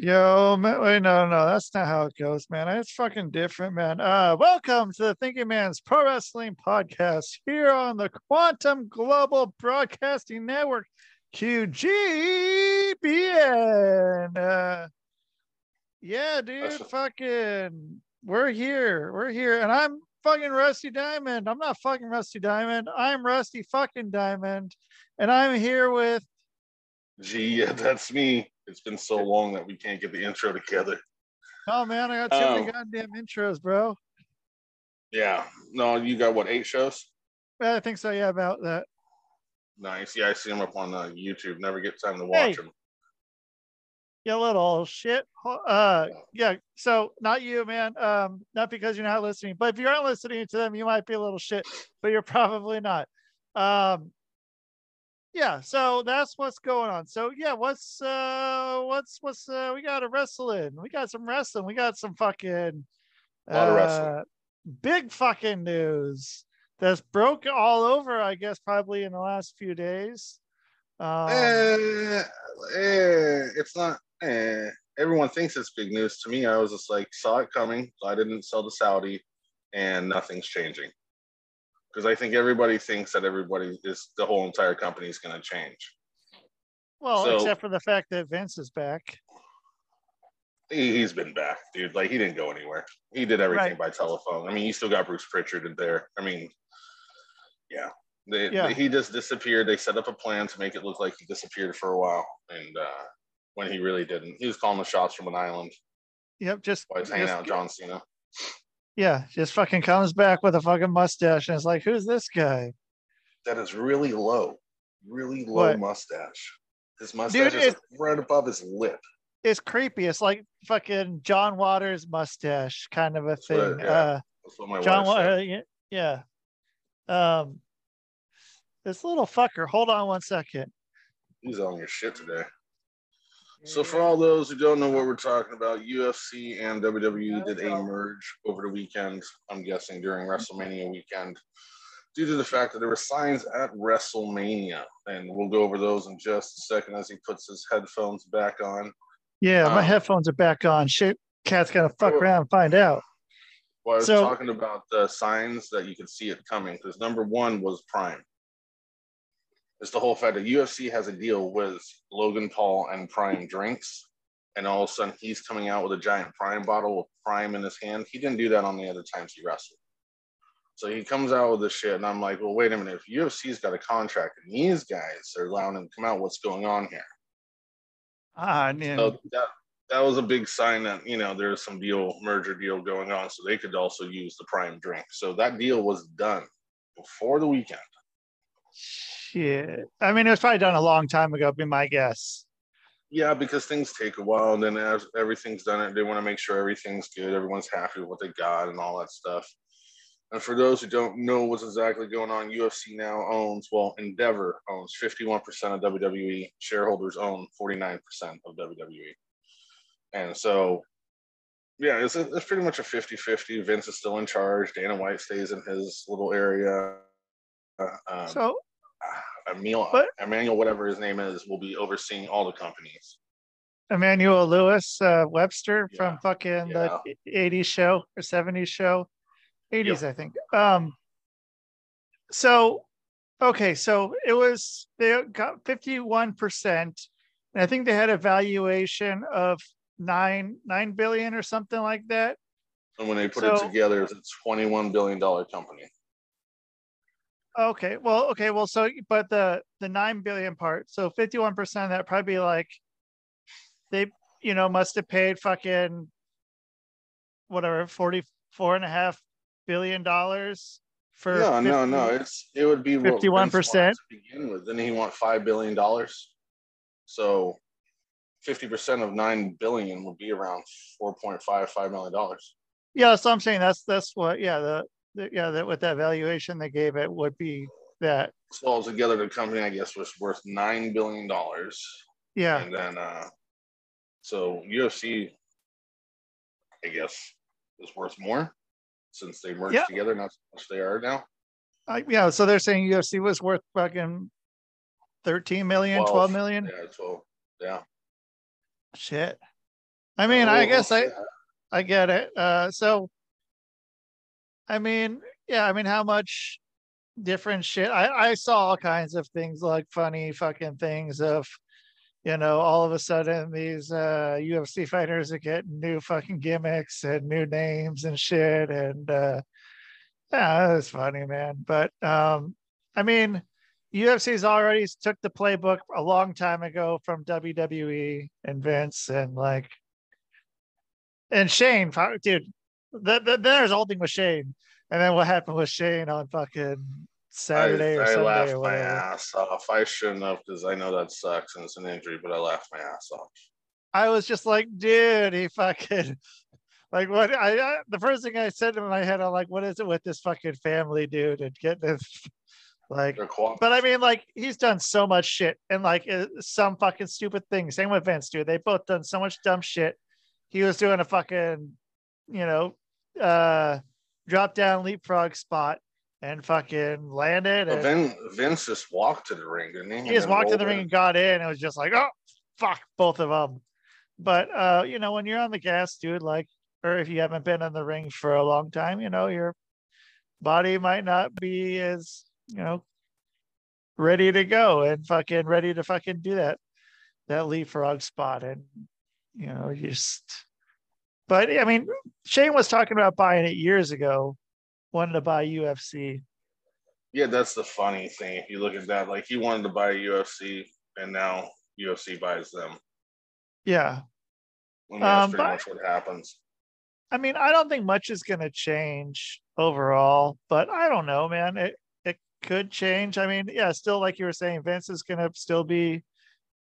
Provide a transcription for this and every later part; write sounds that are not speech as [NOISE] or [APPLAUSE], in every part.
Yo, man, wait, no, no, that's not how it goes, man. It's fucking different, man. Uh, welcome to the Thinking Man's Pro Wrestling Podcast here on the Quantum Global Broadcasting Network, QGBN. Uh, yeah, dude, fucking, we're here, we're here, and I'm fucking Rusty Diamond. I'm not fucking Rusty Diamond. I'm Rusty fucking Diamond, and I'm here with. Gee, yeah, that's me. It's been so long that we can't get the intro together. Oh man, I got too many um, goddamn intros, bro. Yeah. No, you got what, eight shows? I think so, yeah, about that. Nice. Yeah, I see them up on uh, YouTube. Never get time to watch hey. them. You little shit. Uh, yeah. So not you, man. Um, not because you're not listening, but if you aren't listening to them, you might be a little shit, but you're probably not. Um, yeah so that's what's going on. So yeah what's uh what's what's uh we got a wrestling we got some wrestling. We got some fucking uh, big fucking news that's broke all over i guess probably in the last few days. Um, eh, eh, it's not eh. everyone thinks it's big news. To me i was just like saw it coming so i didn't sell to saudi and nothing's changing because I think everybody thinks that everybody is the whole entire company is going to change. Well, so, except for the fact that Vince is back. He, has been back, dude. Like he didn't go anywhere. He did everything right. by telephone. I mean, you still got Bruce Pritchard in there. I mean, yeah. They, yeah. They, he just disappeared. They set up a plan to make it look like he disappeared for a while, and uh, when he really didn't, he was calling the shots from an island. Yep, just he's hanging out John Cena. Yeah, just fucking comes back with a fucking mustache and it's like, who's this guy? That is really low, really low what? mustache. His mustache Dude, is right above his lip. It's creepy. It's like fucking John Waters mustache kind of a thing. What, yeah. uh, John Waters, yeah. Um, this little fucker. Hold on one second. He's on your shit today. So for all those who don't know what we're talking about, UFC and WWE did a merge over the weekend. I'm guessing during WrestleMania weekend, due to the fact that there were signs at WrestleMania, and we'll go over those in just a second as he puts his headphones back on. Yeah, um, my headphones are back on. Shit, cat's gonna fuck around and find out. Well, I was so, talking about the signs that you could see it coming because number one was Prime is the whole fact that UFC has a deal with Logan Paul and Prime Drinks, and all of a sudden he's coming out with a giant Prime bottle of Prime in his hand. He didn't do that on the other times he wrestled. So he comes out with this shit, and I'm like, well, wait a minute. If UFC's got a contract and these guys are allowing him to come out, what's going on here? Ah, mean, so that, that was a big sign that you know there's some deal merger deal going on, so they could also use the Prime drink. So that deal was done before the weekend. Shit. I mean, it was probably done a long time ago, be my guess. Yeah, because things take a while. And then as everything's done, they want to make sure everything's good, everyone's happy with what they got and all that stuff. And for those who don't know what's exactly going on, UFC now owns, well, Endeavor owns 51% of WWE. Shareholders own 49% of WWE. And so, yeah, it's, a, it's pretty much a 50 50. Vince is still in charge. Dana White stays in his little area. Uh, um, so, [SIGHS] Emil, but, Emmanuel, whatever his name is, will be overseeing all the companies. Emmanuel Lewis uh, Webster yeah. from fucking yeah. the 80s show or 70s show, 80s, yep. I think. Um, so, okay, so it was, they got 51%. And I think they had a valuation of nine, nine billion or something like that. And when they put so, it together, it's a $21 billion company. Okay. Well, okay. Well, so but the the nine billion part, so fifty one percent that probably be like they you know must have paid fucking whatever forty four and a half billion dollars for no 50, no no it's it would be 51 percent begin with then he want five billion dollars so 50 percent of nine billion would be around 4.55 million dollars yeah so i'm saying that's that's what yeah the yeah, that with that valuation they gave it would be that. So altogether, the company I guess was worth nine billion dollars. Yeah, and then uh, so UFC, I guess, is worth more since they merged yeah. together. Not so much they are now. Uh, yeah, so they're saying UFC was worth fucking 13 million, 12, 12 million. Yeah, 12. Yeah. Shit. I mean, Uh, I guess we'll I. I get it. Uh, so, I mean, yeah, I mean, how much different shit? I I saw all kinds of things like funny fucking things of, you know, all of a sudden these uh UFC fighters are getting new fucking gimmicks and new names and shit, and uh, yeah, it was funny, man. But um, I mean. UFC's already took the playbook a long time ago from WWE and Vince and like and Shane, dude, the, the, there's whole thing with Shane, and then what happened with Shane on fucking Saturday I, or I Sunday laughed or my ass off. I shouldn't have because I know that sucks and it's an injury, but I laughed my ass off. I was just like, dude, he fucking [LAUGHS] like what I, I the first thing I said in my head, I'm like, what is it with this fucking family, dude, and getting this [LAUGHS] like But I mean, like, he's done so much shit and like uh, some fucking stupid things. Same with Vince, dude. They both done so much dumb shit. He was doing a fucking, you know, uh, drop down leapfrog spot and fucking landed. And Vin, Vince just walked to the ring, didn't he? he just walked to the ring and got in. It was just like, oh, fuck, both of them. But, uh, you know, when you're on the gas, dude, like, or if you haven't been in the ring for a long time, you know, your body might not be as, you know, ready to go and fucking ready to fucking do that that leapfrog spot and you know you just but i mean shane was talking about buying it years ago wanted to buy ufc Yeah, that's the funny thing. If you look at that, like he wanted to buy UFC, and now UFC buys them. yeah I mean, that's Um, pretty but- much what happens. i mean i don't think much is going to change overall but i don't know man it it could change i mean yeah still like you were saying vince is going to still be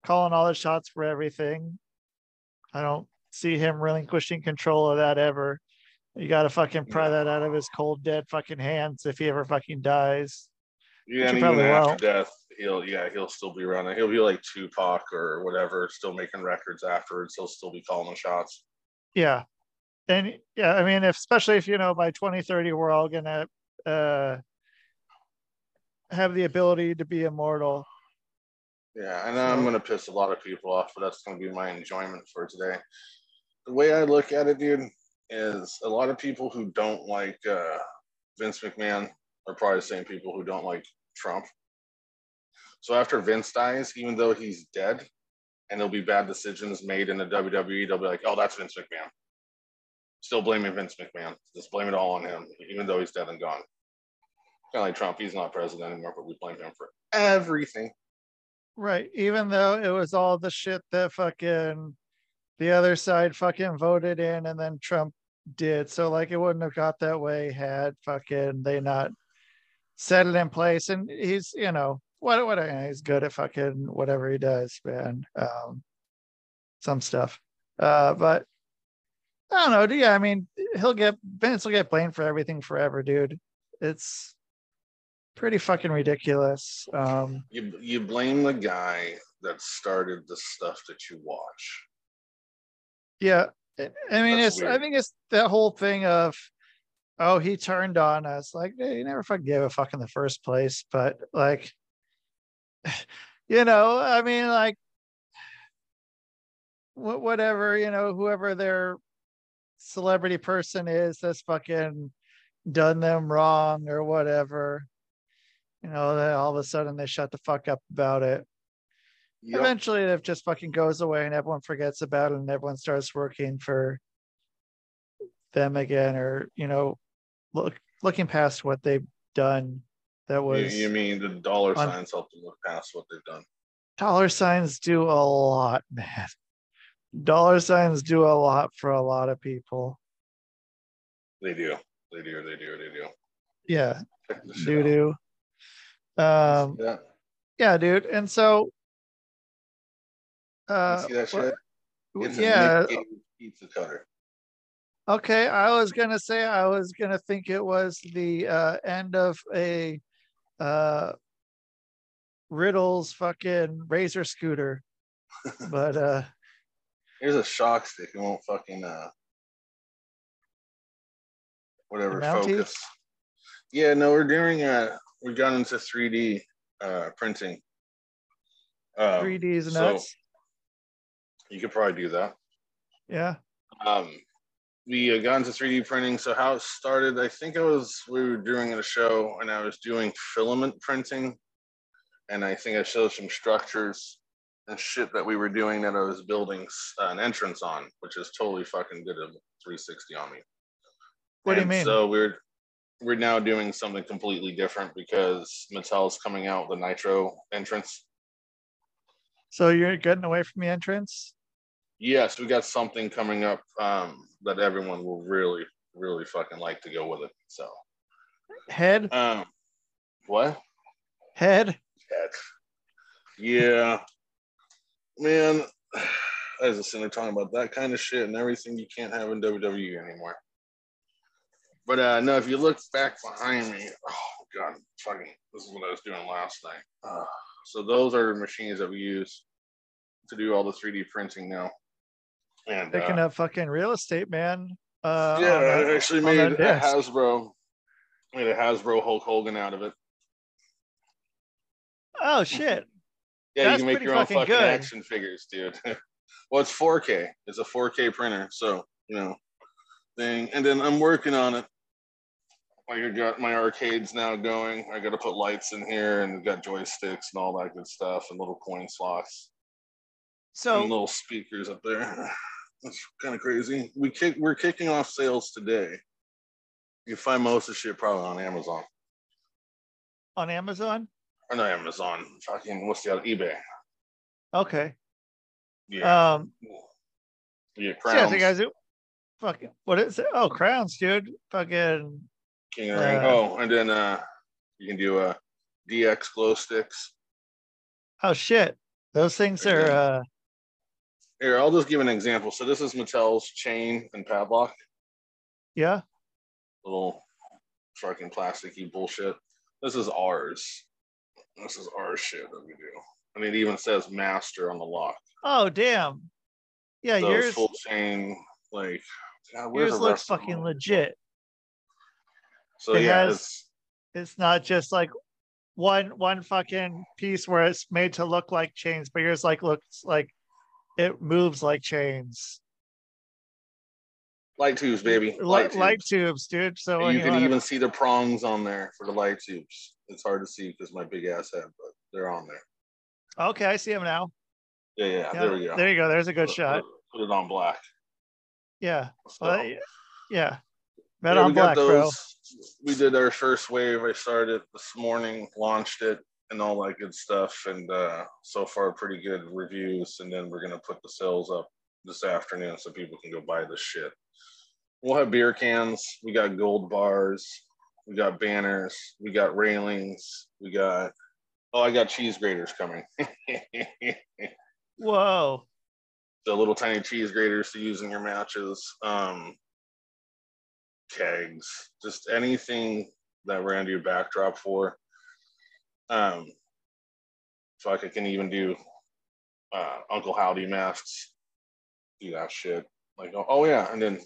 calling all the shots for everything i don't see him relinquishing control of that ever you got to fucking pry that out of his cold dead fucking hands if he ever fucking dies Yeah, and even after won't. death, he'll yeah he'll still be running. He'll be like Tupac or whatever, still making records afterwards. He'll still be calling the shots. yeah and yeah i mean if, especially if you know by 2030 we're all gonna uh have the ability to be immortal Yeah, and I'm gonna piss a lot of people off, but that's gonna be my enjoyment for today. The way I look at it, dude, is a lot of people who don't like uh, Vince McMahon are probably the same people who don't like Trump. So after Vince dies, even though he's dead, and there'll be bad decisions made in the WWE, they'll be like, "Oh, that's Vince McMahon." Still blaming Vince McMahon. Just blame it all on him, even though he's dead and gone. Kind of like Trump, he's not president anymore, but we blame him for everything. right even though it was all the shit that fucking the other side fucking voted in and then trump did. So like it wouldn't have got that way had fucking they not set it in place. And he's you know what what he's good at fucking whatever he does man um some stuff. Uh but i don't know yeah i mean he'll get vince will get blamed for everything forever dude. It's pretty fucking ridiculous um. You you blame the guy that started the stuff that you watch. Yeah, I I mean, That's it's I weird. think it's that whole thing of, oh, he turned on us. Like, hey, he never fucking gave a fuck in the first place. But like, [SIGHS] you know, I mean, like, whatever, you know, whoever their celebrity person is that's fucking done them wrong or whatever. You know, then all of a sudden they shut the fuck up about it Yep. eventually it just fucking goes away and everyone forgets about it and everyone starts working for them again or you know look looking past what they've done that was you mean the dollar on- signs help them look past what they've done? dollar signs do a lot [LAUGHS] man dollar signs do a lot for a lot of people They do. They do. They do. They do. yeah do do um Yeah. yeah dude and so You uh see that shit? It's yeah pizza cutter. Okay, I was gonna say I was gonna think it was the uh, end of a uh, Riddle's fucking razor scooter, [LAUGHS] but uh, Here's a shock stick. It won't fucking uh whatever focus. Yeah, no, we're doing uh we've gone into 3D uh printing. Um, 3D's so nuts. You could probably do that. yeah, Um, we uh, got into 3D printing. So how it started, I think I was we were doing a show and I was doing filament printing, and I think I showed some structures and shit that we were doing that I was building uh, an entrance on, which is totally fucking did a 360 on me. What do you mean? So we're we're now doing something completely different because Mattel's coming out with a Nitro entrance. So you're getting away from the entrance? Yes, we got something coming up um, that everyone will really, really fucking like to go with it. So, Head, um, what? head. Head. Yeah, man. I was sitting there talking about that kind of shit and everything you can't have in WWE anymore. But uh, no, if you look back behind me, oh god, fucking, this is what I was doing last night. Uh, so those are machines that we use to do all the 3D printing now. And Picking uh, up fucking real estate, man. Uh, yeah, that- I actually made a disc. Hasbro, made a Hasbro Hulk Hogan out of it. Oh shit. [LAUGHS] Yeah, That's you can make your own fucking fucking action figures, dude. [LAUGHS] well, it's 4K. It's a 4K printer, so you know, thing. And then I'm working on it. Like I got my arcades now going. I got to put lights in here, and got joysticks and all that good stuff, and little coin slots So and little speakers up there. [LAUGHS] That's kind of crazy. We kick. We're kicking off sales today. You find most of the shit probably on Amazon. on Amazon? Or not Amazon. Fucking what's the other eBay? Okay. Yeah. Um yeah. yeah, Crowns. the guys who fucking what is it? Oh, crowns, dude. Fucking King of the Ring. Uh, Oh, and then uh, you can do uh, DX glow sticks. oh shit. Those things are uh Here, I'll just give an example. So this is Mattel's chain and padlock, yeah. little fucking plasticky bullshit. This is ours. This is our shit that we do. And it even says master on the lock. Oh damn. Yeah, so yours full chain, like God, yours looks fucking legit. So it yeah, has- it's It's not just like one one fucking piece where it's made to look like chains, but yours like looks like it moves like chains. light tubes, baby. Light, Light, light tubes. tubes, dude. So you can even see the prongs on there for the light tubes. It's hard to see because my big ass head, but they're on there. okay, I see them now. Yeah, yeah, Yeah, there we go. There you go. There's a good Put- shot. Put, put it on black. Yeah. So, Well, yeah. Red yeah, on black, bro. We did our first wave. I started this morning, launched it, and all that good stuff. And uh, so far, pretty good reviews. And then we're gonna put the sales up this afternoon so people can go buy this shit. We'll have beer cans. We got gold bars. We got banners. We got railings. We got. Oh, I got cheese graters coming. [LAUGHS] Whoa. the little tiny cheese graters to use in your matches, um, kegs, just anything that we're do backdrop for. Um, fuck, I can even do uh, Uncle Howdy masks, do that shit. Like, oh, oh yeah, and then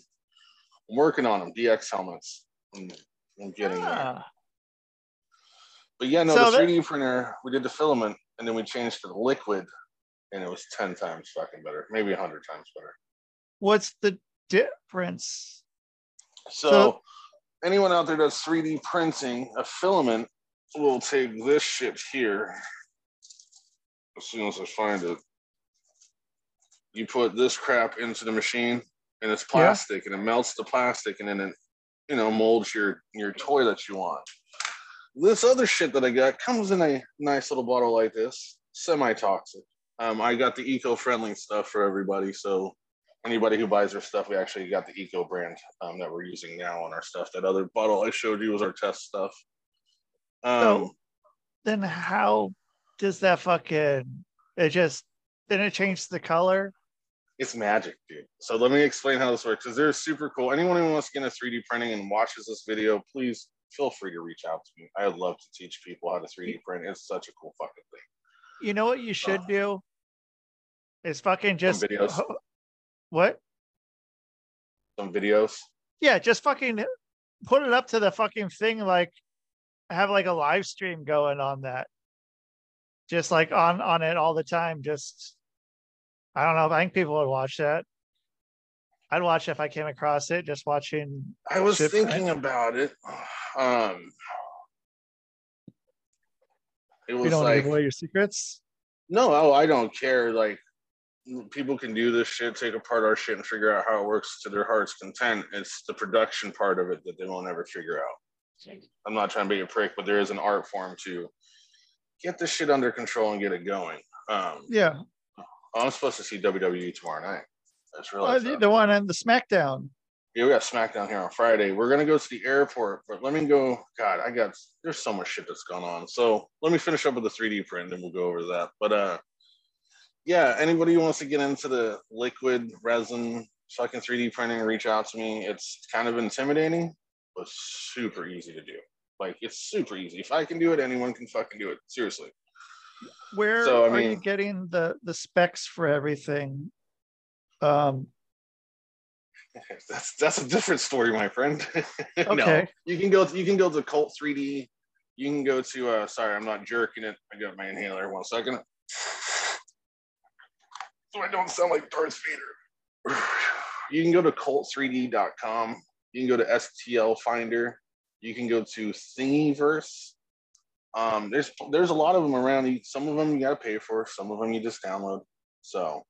I'm working on them, DX helmets. I'm, I'm getting there. Ah, But yeah, no, So the 3D printer, we did the filament, and then we changed to the liquid, and it was 10 times fucking better, maybe 100 times better. what's the difference? So, So- anyone out there that's 3D printing a filament will take this shit here. As soon as I find it, you put this crap into the machine, and it's Yeah. plastic, and it melts the plastic, and then it, you know, molds your your toy that you want. This other shit that I got comes in a nice little bottle like this, semi-toxic. Um, I got the eco-friendly stuff for everybody, so anybody who buys our stuff, we actually got the eco brand um, that we're using now on our stuff. That other bottle I showed you was our test stuff. Um, So- Then how does that fucking it just then it changed the color? it's magic, dude. So let me explain how this works because they're super cool. Anyone who wants to get into 3D printing and watches this video, please feel free to reach out to me. I'd love to teach people how to 3D print. It's such a cool fucking thing. You know what you should do? Is fucking just videos. what? Some videos. Yeah, just fucking put it up to the fucking thing like have like a live stream going on that. Just like on on it all the time. Just I don't know. I think people would watch that. I'd watch if I came across it. Just watching. I was shit thinking about it. Um, it You don't like give away your secrets. No, oh, I don't care. Like people can do this shit, take apart our shit, and figure out how it works to their heart's content. It's the production part of it that they won't ever figure out. I'm not trying to be a prick, but there is an art form to get this shit under control and get it going. Um, Yeah, I'm supposed to see WWE tomorrow night. That's really realized the, the one on the SmackDown. Yeah, we got SmackDown here on Friday. We're gonna go to the airport, but let me go. God, I got there's so much shit that's gone on. So let me finish up with the 3D print, and we'll go over that. But uh, yeah, anybody who wants to get into the liquid resin fucking 3D printing, reach out to me. It's kind of intimidating, but super easy to do. Like it's super easy. If I can do it, anyone can fucking do it. Seriously. Where So, I are you getting the the specs for everything? Um, [LAUGHS] That's that's a different story, my friend. [LAUGHS] no, Okay. you can go. to, You can go to Cult 3D. You can go to. uh Sorry, I'm not jerking it. I got my inhaler. One second. [SIGHS] So I don't sound like Darth Vader. [SIGHS] You can go to cult3d.com. You can go to STL Finder. You can go to Thingiverse. Um, there's there's a lot of them around. Some of them you gotta pay for. Some of them you just download. So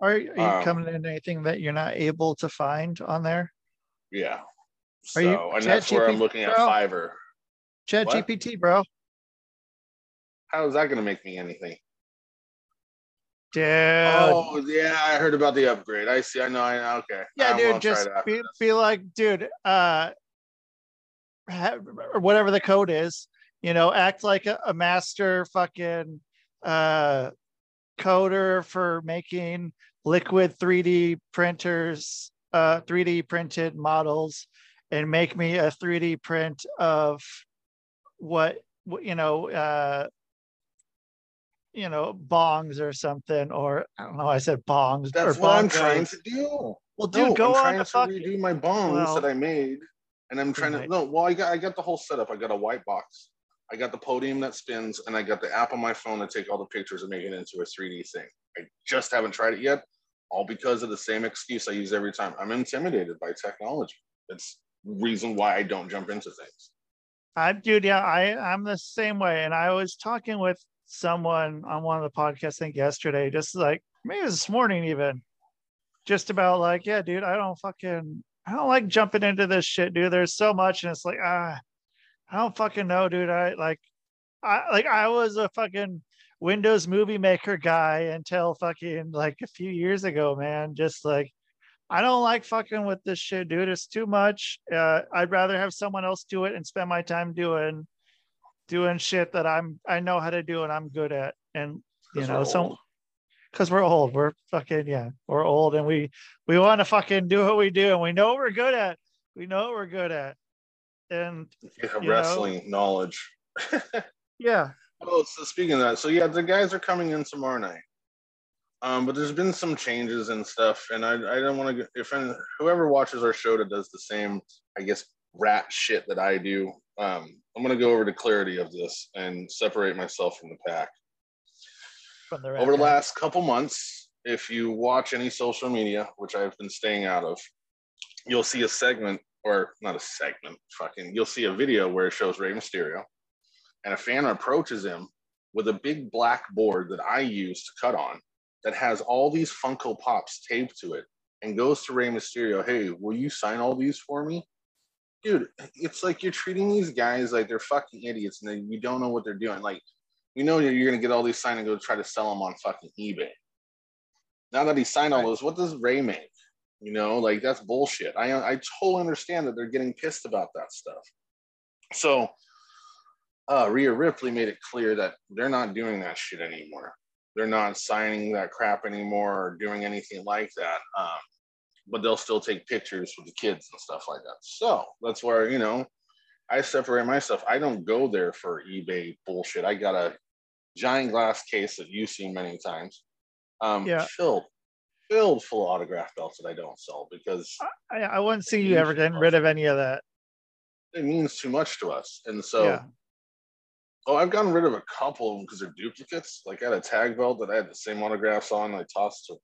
are, are you Um, coming in anything that you're not able to find on there? yeah. Are you So and that's where I'm looking at bro? Fiverr. Chat What? GPT, bro. How is that going to make me anything? Dude. oh yeah, I heard about the upgrade. I see. I know. I know. Okay. yeah, I'm dude, just be, be like, dude, uh, ha- or whatever the code is, you know, act like a, a master fucking uh, coder for making liquid 3D printers, uh, 3D printed models, and make me a 3D print of what, what you know, uh, you know, bongs or something, or I don't know. I said bongs. That's what I'm trying to do. Well, dude, No, go I'm on trying to fucking. redo my bongs well, that I made, and I'm trying to. might- No, well, I got I got the whole setup. I got a white box. I got the podium that spins, and I got the app on my phone to take all the pictures and make it into a 3D thing. I just haven't tried it yet, all because of the same excuse I use every time. I'm intimidated by technology. It's reason why I don't jump into things. I'm dude, yeah, I I'm the same way. And I was talking with someone on one of the podcasts, I think yesterday, just like maybe this morning even, just about like, yeah, dude, I don't fucking I don't like jumping into this shit, dude. There's so much, and it's like, ah, I don't fucking know, dude. I like I like I was a fucking Windows movie maker guy until fucking like a few years ago, man. Just like I don't like fucking with this shit, dude. It's too much. Uh, I'd rather have someone else do it and spend my time doing doing shit that I'm I know how to do and I'm good at. And you know, so because we're old, we're fucking yeah, we're old and we we want to fucking do what we do and we know what we're good at. We know what we're good at. And You have You know? wrestling knowledge. [LAUGHS] yeah, Oh, so speaking of that, so yeah, the guys are coming in tomorrow night. Um, but there's been some changes and stuff, and I I don't want to. If any, whoever watches our show that does the same, I guess, rat shit that I do, um, I'm gonna go over the clarity of this and separate myself from the pack. from the Over the last couple months, if you watch any social media, which I've been staying out of, you'll see a segment, or not a segment, fucking, you'll see a video where it shows Rey Mysterio, and a fan approaches him with a big black board that I use to cut on that has all these Funko Pops taped to it and goes to Rey Mysterio, hey, will you sign all these for me? Dude, it's like you're treating these guys like they're fucking idiots and they, you don't know what they're doing. Like, you know you're, you're gonna get all these signed and go try to sell them on fucking eBay. Now that he signed all those, what does Rey make? You know, like that's bullshit. I I totally understand that they're getting pissed about that stuff. So uh Rhea Ripley made it clear that they're not doing that shit anymore. They're not signing that crap anymore or doing anything like that. Um, but they'll still take pictures with the kids and stuff like that. So that's where, you know, I separate myself. I don't go there for eBay bullshit. I got a giant glass case that you've seen many times. Um, Yeah. filled, filled full of autograph belts that I don't sell because I, I wouldn't see you ever getting rid of any of that. it means too much to us. And so, yeah. oh, I've gotten rid of a couple of them because they're duplicates. Like I had a tag belt that I had the same autographs on. I tossed to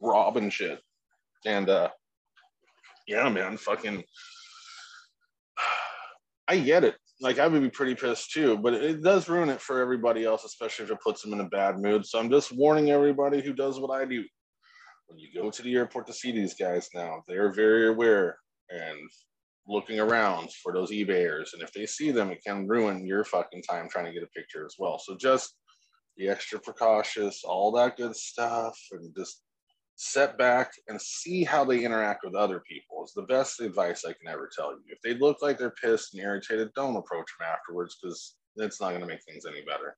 Rob and shit. And uh, Yeah, man, fucking. [SIGHS] I get it. Like I would be pretty pissed too, but it does ruin it for everybody else, especially if it puts them in a bad mood. So I'm just warning everybody who does what I do. When you go to the airport to see these guys now, they're very aware and looking around for those eBayers. And if they see them, it can ruin your fucking time trying to get a picture as well. So just be extra precautious, all that good stuff, and just set back and see how they interact with other people is the best advice I can ever tell you. If they look like they're pissed and irritated, don't approach them afterwards because it's not going to make things any better.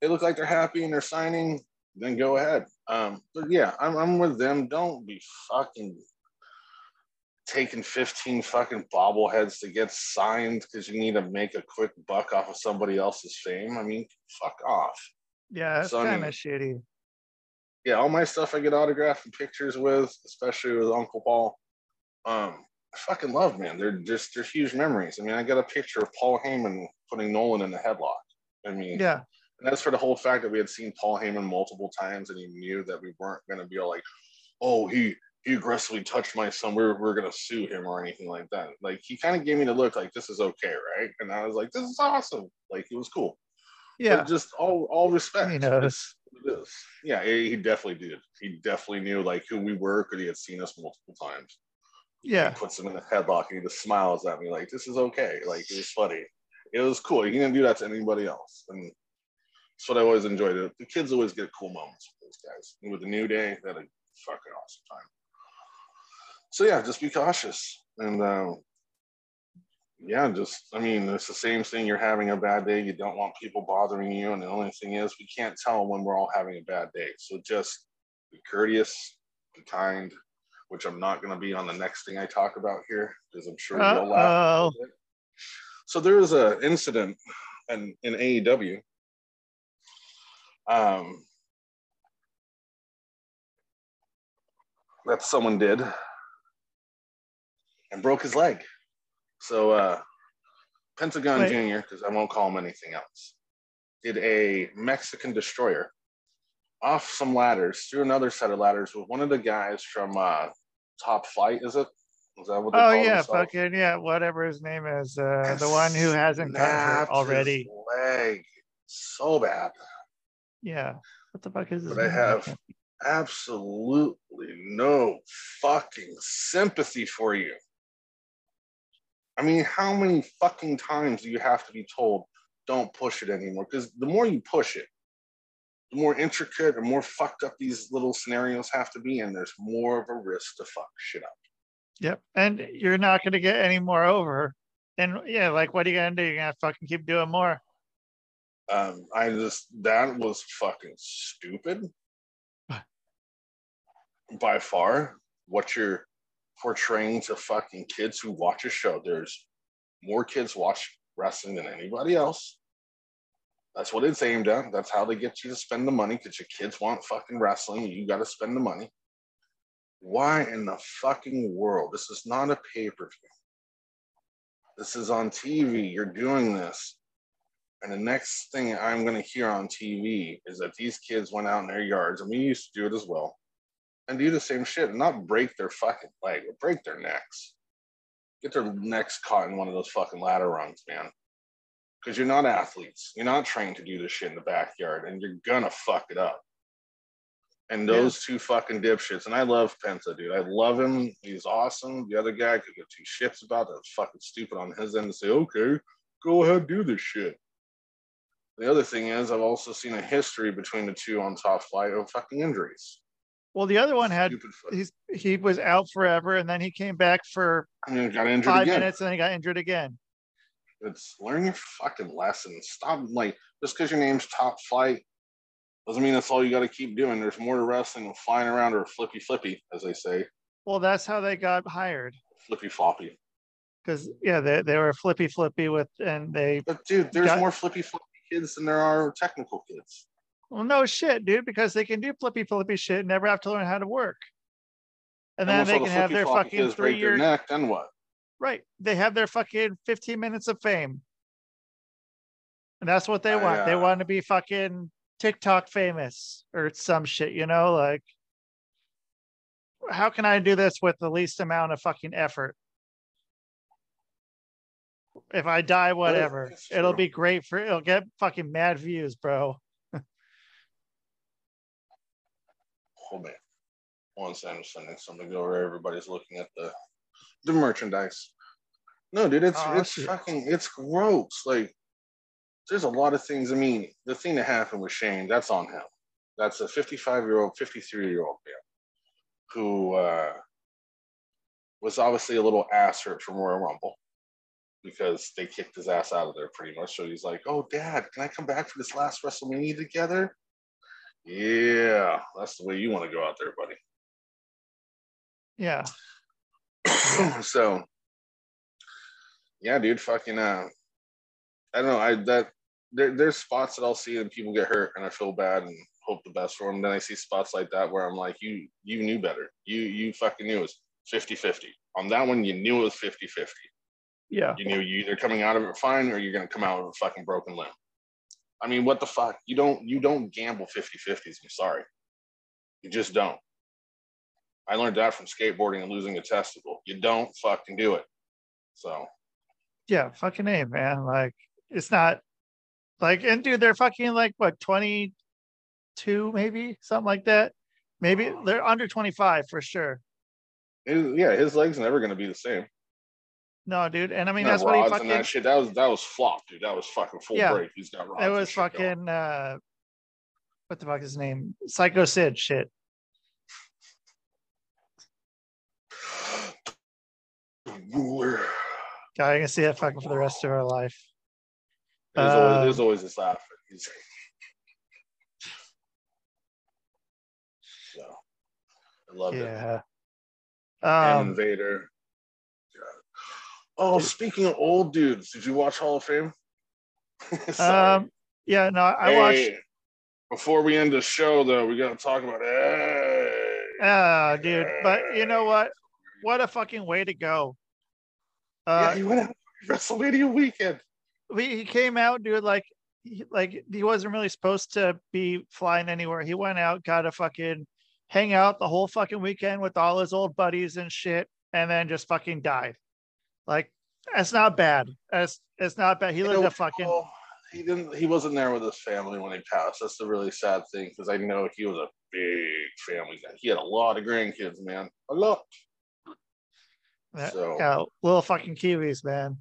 They look like they're happy and they're signing, then go ahead. Um, but yeah, I'm, I'm with them. Don't be fucking taking 15 fucking bobbleheads to get signed because you need to make a quick buck off of somebody else's fame. I mean, fuck off. Yeah, it's kind of shitty. Yeah, all my stuff I get autographed and pictures with, especially with Uncle Paul. Um, I fucking love, man. They're just they're huge memories. I mean, I got a picture of Paul Heyman putting Nolan in the headlock. I mean, yeah. And that's for the whole fact that we had seen Paul Heyman multiple times and he knew that we weren't going to be all like, oh, he he aggressively touched my son. We're, we're going to sue him or anything like that. Like, he kind of gave me the look like, this is okay, right? And I was like, this is awesome. Like, it was cool. Yeah. But just all, all respect. He knows. Yeah, he definitely did. He definitely knew like who we were because he had seen us multiple times. Yeah. He puts him in a headlock and he just smiles at me like, this is okay. Like, it was funny. It was cool. He didn't do that to anybody else. And that's what I always enjoyed. The kids always get cool moments with those guys. And with the New Day, they had a fucking awesome time so yeah, just be cautious. And uh, yeah, just I mean, it's the same thing. You're having a bad day. You don't want people bothering you, and the only thing is, we can't tell when we're all having a bad day. So just be courteous, be kind. Which I'm not going to be on the next thing I talk about here because I'm sure Uh-oh. you'll laugh. So there was an incident in, in AEW. Um, that someone did and broke his leg. So uh, Pentagon Wait. Jr., because I won't call him anything else, did a Mexican destroyer off some ladders through another set of ladders with one of the guys from uh, Top Flight. Is it? Is that what? oh yeah, themselves? fucking yeah, whatever his name is, uh, the one who hasn't got already. leg so bad. Yeah. What the fuck is this? But I have absolutely no fucking sympathy for you. I mean, how many fucking times do you have to be told don't push it anymore? Because the more you push it, the more intricate and more fucked up these little scenarios have to be, and there's more of a risk to fuck shit up. Yep. And you're not going to get any more over. And yeah, like, what are you going to do? You're going to fucking keep doing more. Um, I just, that was fucking stupid. [SIGHS] By far, what you're portraying to fucking kids who watch a show. There's more kids watch wrestling than anybody else. That's what it's aimed at. That's how they get you to spend the money because your kids want fucking wrestling. You got to spend the money. Why in the fucking world? This is not a pay per view. This is on TV. You're doing this. And the next thing I'm going to hear on TV is that these kids went out in their yards, and we used to do it as well and do the same shit and not break their fucking leg or break their necks. Get their necks caught in one of those fucking ladder rungs, man. Because you're not athletes. You're not trained to do this shit in the backyard and you're gonna fuck it up. And those yeah. two fucking dipshits, and I love Penta, dude. I love him. He's awesome. The other guy could get two shits about that. Fucking stupid on his end to say, okay, go ahead, do this shit. The other thing is, I've also seen a history between the two on top flight of fucking injuries. Well, the other one had he's he was out forever, and then he came back for and got injured five again. minutes, and then he got injured again. It's learn your fucking lessons. Stop like just because your name's top flight doesn't mean that's all you got to keep doing. There's more to wrestling than flying around or flippy flippy, as they say. Well, that's how they got hired. Flippy floppy. Because yeah, they, they were flippy flippy with, and they. But dude, there's got, more flippy flippy kids than there are technical kids. Well, no shit, dude, because they can do flippy flippy shit and never have to learn how to work. And then they can the have their fucking three year neck. Then what? Right. They have their fucking 15 minutes of fame. And that's what they want. Uh, they want to be fucking TikTok famous or some shit, you know, like how can I do this with the least amount of fucking effort? If I die, whatever. It'll be great for it'll get fucking mad views, bro. Man. One second, I'm sending something where everybody's looking at the the merchandise. No, dude, it's Oh, it's shit. fucking it's gross. Like there's a lot of things. I mean, the thing that happened with Shane, that's on him. That's a 55 year old, 53 year old man who uh, was obviously a little ass hurt from Royal Rumble because they kicked his ass out of there pretty much. So he's like, "Oh, Dad, can I come back for this last WrestleMania together?" Yeah, that's the way you want to go out there, buddy. Yeah. [CLEARS THROAT] so yeah, dude, fucking uh I don't know, I that there, there's spots that I'll see and people get hurt and I feel bad and hope the best for them. Then I see spots like that where I'm like, you you knew better. You you fucking knew it was 50-50. On that one, you knew it was 50-50. Yeah. You knew you either coming out of it fine or you're gonna come out with a fucking broken limb. I mean, what the fuck? You don't you don't gamble 50-50s, I'm sorry. You just don't. I learned that from skateboarding and losing a testicle. You don't fucking do it. So Yeah, fucking A, man. Like it's not like and dude, they're fucking like what 22, maybe something like that. Maybe they're under 25 for sure. his, yeah, his leg's never gonna be the same. No, dude. And I mean That that's what he fucking that shit. That was that was flop, dude. That was fucking full Yeah. break. He's got rods. it was going. fucking uh what the fuck is his name? Psycho Sid shit. [SIGHS] Ruler. God, I can see that fucking for the rest of our life. There's, always, Um, there's always this laugh. He's, [LAUGHS] so I love it. Yeah. And Um Invader. Oh, speaking of old dudes, did you watch Hall of Fame? [LAUGHS] Um yeah, no, I watched Hey, Before we end the show, though, we got to talk about. Hey, Ah, dude, but you know what? What a fucking way to go. yeah, Uh he went out WrestleMania weekend. we, he came out, dude, like he, like he wasn't really supposed to be flying anywhere. He went out, got to fucking hang out the whole fucking weekend with all his old buddies and shit, and then just fucking died. Like that's not bad. That's it's not bad. He You lived know, a fucking well, he didn't. He wasn't there with his family when he passed. That's the really sad thing because I know he was a big family guy. He had a lot of grandkids, man, a lot. So yeah, little fucking kiwis, man.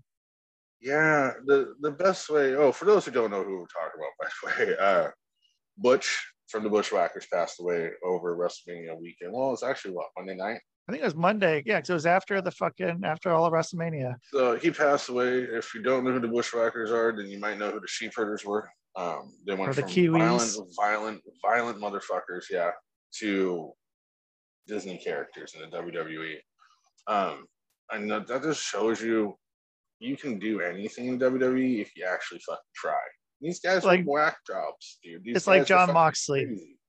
yeah, the the best way. Oh, for those who don't know who we're talking about, [LAUGHS] by the way, uh, Butch from the Bushwhackers passed away over WrestleMania weekend. Well, it's actually what Monday night. I think it was Monday. Yeah, because it was after the fucking after all of WrestleMania. So he passed away. If you don't know who the Bushwhackers are, then you might know who the Sheepherders were. Um, they went Or the from Kiwis. violent, violent, violent motherfuckers, yeah, to Disney characters in the WWE. Um, and that, that just shows you you can do anything in WWE if you actually fucking try. These guys Like- whack jobs, dude. These It's like Jon Moxley. crazy.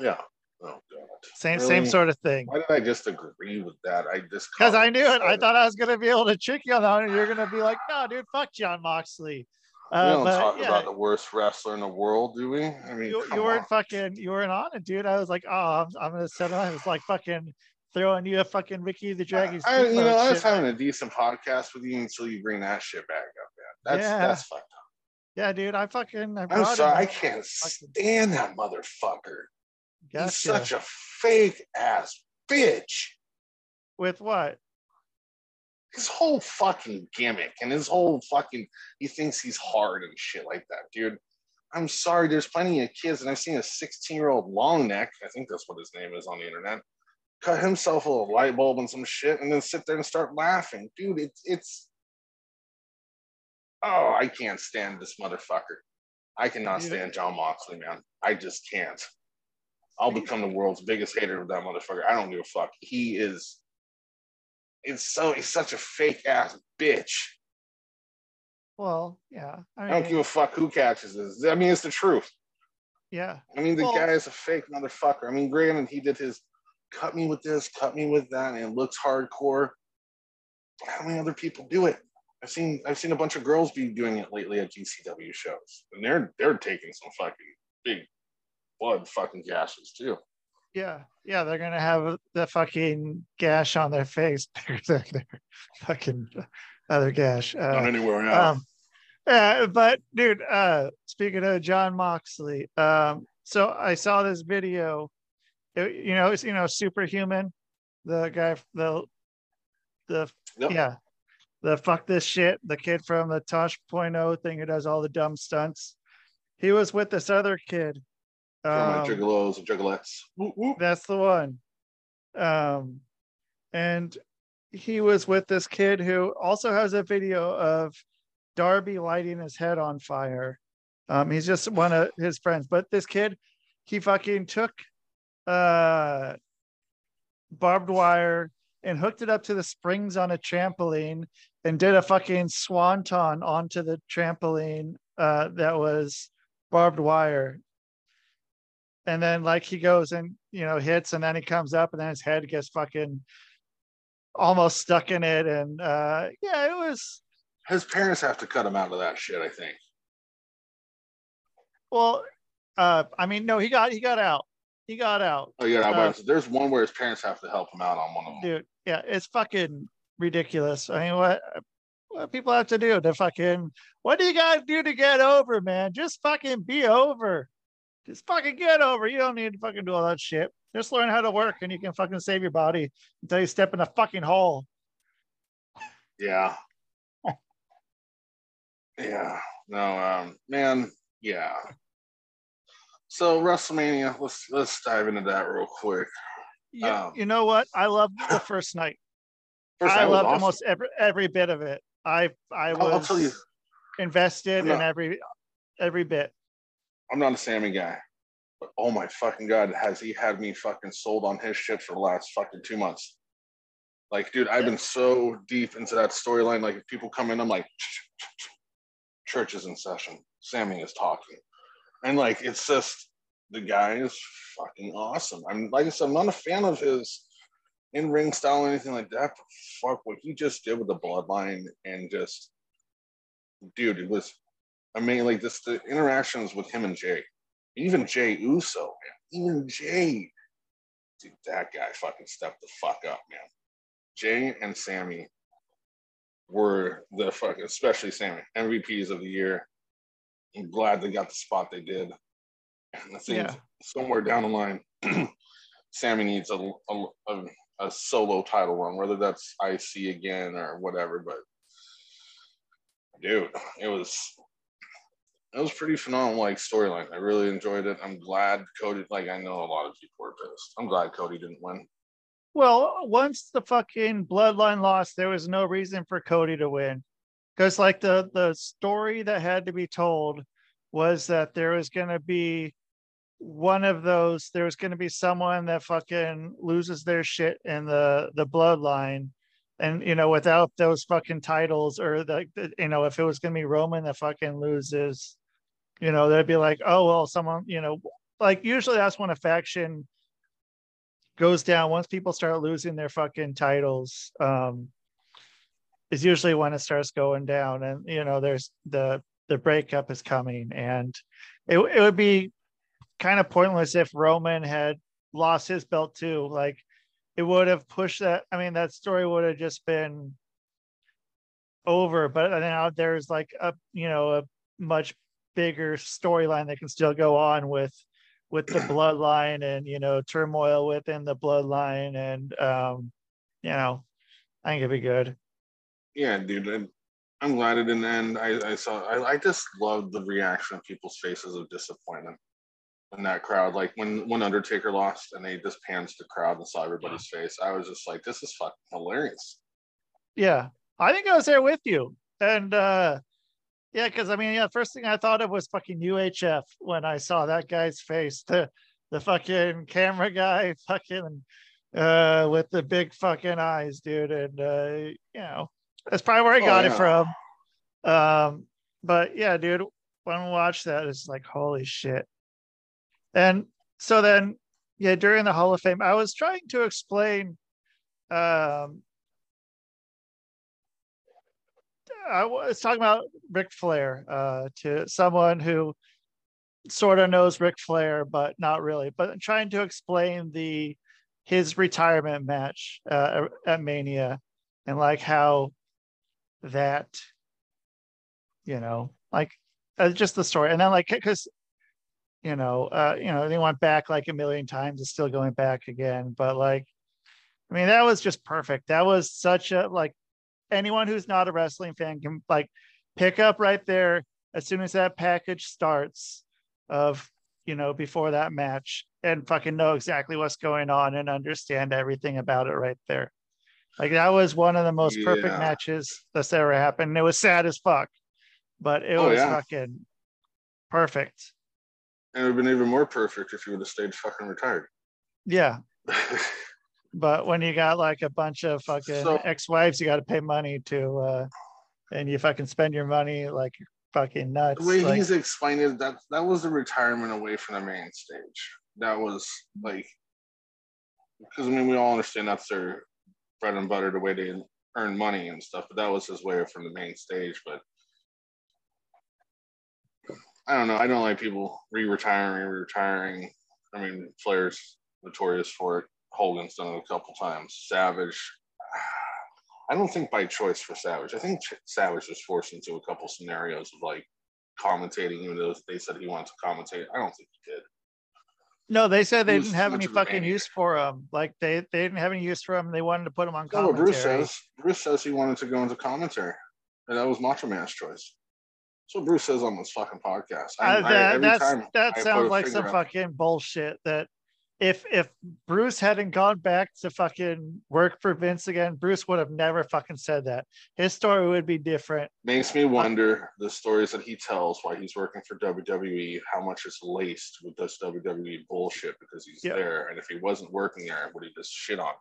Yeah. Oh god. Same Really? same sort of thing. Why did I just agree with that? I just Because I knew it. I thought I was gonna be able to trick you on that, and you're gonna be like, "No, dude, fuck Jon Moxley." we Uh, don't but talk yeah, about the worst wrestler in the world, do we? I mean, you, you weren't on. fucking, you weren't on it, dude. I was like, "Oh, I'm, I'm gonna set on." I was like, "Fucking throwing you a fucking Ricky the Dragon." I, you know, I was shit. having a decent podcast with you until you bring that shit back up, man. That's Yeah. that's fucked up. yeah, dude. I fucking, I I'm brought sorry, I can't Fucking- stand that motherfucker. He's such a fake ass bitch. With what? His whole fucking gimmick and his whole fucking he thinks he's hard and shit like that, dude. I'm sorry, there's plenty of kids, and I've seen a 16 year old long neck, I think that's what his name is on the internet, cut himself a little light bulb and some shit, and then sit there and start laughing. Dude, it's it's oh, I can't stand this motherfucker. I cannot stand Jon Moxley, man. I just can't. I'll become the world's biggest hater of that motherfucker. I don't give a fuck. He is it's so he's such a fake ass bitch. Well, yeah. I I don't give a fuck who catches this. I mean, it's the truth. yeah. I mean, the Well- guy is a fake motherfucker. I mean, granted, he did his cut me with this, cut me with that, and it looks hardcore. How many other people do it? I've seen I've seen a bunch of girls be doing it lately at GCW shows, and they're they're taking some fucking big blood fucking gashes too. Yeah, yeah, they're gonna have the fucking gash on their face [LAUGHS] bigger than their fucking other gash. Uh, Not anywhere else. um, yeah, but dude, uh, speaking of Jon Moxley, um, so I saw this video. It- you know, it's you know, superhuman, the guy, the the Yep. yeah, the fuck this shit, the kid from the Tosh.0 thing who does all the dumb stunts. He was with this other kid. Um, gigolos and gigolettes. Whoop, whoop. that's the one. Um, and he was with this kid who also has a video of Darby lighting his head on fire. Um, he's just one of his friends, but this kid, he fucking took uh barbed wire and hooked it up to the springs on a trampoline and did a fucking swanton onto the trampoline uh that was barbed wire and then like he goes and you know hits and then he comes up and then his head gets fucking almost stuck in it and uh yeah it was His parents have to cut him out of that shit, I think. well uh i mean no he got he got out. He got out. Oh yeah, Uh, there's one where his parents have to help him out on one of them. dude yeah it's fucking ridiculous. I mean what what people have to do to fucking what do you guys do to get over man? Just fucking be over just fucking get over you don't need to fucking do all that shit just learn how to work and you can fucking save your body until you step in a fucking hole Yeah. [LAUGHS] yeah. No, um, man, yeah. So WrestleMania, let's let's dive into that real quick. Yeah, Um, you know what i loved the [COUGHS] first night First, i was loved awesome. almost every every bit of it i i was I'll, I'll tell you, invested I'm in every every bit I'm not a Sami guy, but oh my fucking god, has he had me fucking sold on his shit for the last fucking two months? Like, dude, I've been so deep into that storyline. Like, if people come in, I'm like, church is in session. Sami is talking, and like, it's just the guy is fucking awesome. I'm like I said, I'm not a fan of his in ring style or anything like that. But fuck, what he just did with the bloodline and just, dude, it was amazing. Like this, the interactions with him and Jey, even Jey Uso, man, even Jey, dude, that guy fucking stepped the fuck up, man. Jey and Sami were the fucking, especially Sami, MVPs of the year. I'm glad they got the spot they did. And I think Yeah. somewhere down the line, [CLEARS THROAT] Sami needs a, a, a, a solo title run, whether that's IC again or whatever. But dude, it was it was pretty phenomenal like storyline. I really enjoyed it. I'm glad Cody. Like I know a lot of people were pissed. I'm glad Cody didn't win. Well, once the fucking bloodline lost, there was no reason for Cody to win. Because like the the story that had to be told was that there was gonna be one of those, there was gonna be someone that fucking loses their shit in the the bloodline. And you know, without those fucking titles, or the, you know, if it was gonna be Roman that fucking loses, you know, they'd be like, oh well, someone, you know, like usually that's when a faction goes down once people start losing their fucking titles um is usually when it starts going down and you know there's the the breakup is coming and it, it would be kind of pointless if roman had lost his belt too like it would have pushed that i mean that story would have just been over but now there's like a you know a much bigger storyline that can still go on with with the [CLEARS THROAT] bloodline and you know turmoil within the bloodline and um you know i think it'd be good Yeah, dude. and I'm glad it didn't end. I, I saw. I, I just loved the reaction of people's faces of disappointment in that crowd. Like when when Undertaker lost and they just pans the crowd and saw everybody's face. I was just like, this is fucking hilarious. yeah i think i was there with you and uh yeah because i mean yeah first thing i thought of was fucking uhf when i saw that guy's face the the fucking camera guy [LAUGHS] fucking uh with the big fucking eyes dude and uh you know that's probably where i Oh, got it from. Um but yeah dude when we watch that it's like holy shit. And so then yeah during the hall of fame i was trying to explain um I was talking about Ric Flair uh, to someone who sort of knows Ric Flair, but not really. But trying to explain the his retirement match uh, at Mania and like how that, you know, like uh, just the story, and then like because you know, uh, you know, they went back like a million times, it's still going back again, but like, I mean, that was just perfect. That was such a like anyone who's not a wrestling fan can like pick up right there as soon as that package starts of you know before that match and fucking know exactly what's going on and understand everything about it right there. Like that was one of the most yeah. perfect matches that's ever happened. It was sad as fuck but it oh, was yeah. fucking perfect. And it would have been even more perfect if you would have stayed fucking retired. Yeah [LAUGHS] but when you got like a bunch of fucking so, ex-wives you got to pay money to uh and you fucking spend your money like fucking nuts. The way like, he's explained it, that that was the retirement away from the main stage. That was like because I mean we all understand that's their bread and butter, the way they earn money and stuff, but that was his way from the main stage. But I don't know. I don't like people re-retiring, re-retiring. I mean, Flair's notorious for it. Hogan's done it a couple times. Savage, I don't think by choice for Savage. I think Savage was forced into a couple scenarios of like commentating, even though they said he wanted to commentate. I don't think he did. No, they said they didn't have any fucking use for him. Like they, they didn't have any use for him. They wanted to put him on commentary. No, Bruce says Bruce says he wanted to go into commentary, and that was Macho Man's choice. So Bruce says on this fucking podcast. I, uh, that, I, that sounds like some fucking bullshit that if if Bruce hadn't gone back to fucking work for Vince again, Bruce would have never fucking said that. His story would be different. Makes me wonder the stories that he tells why he's working for WWE, how much is laced with this WWE bullshit because he's yep. there. And if he wasn't working there, would he just shit on?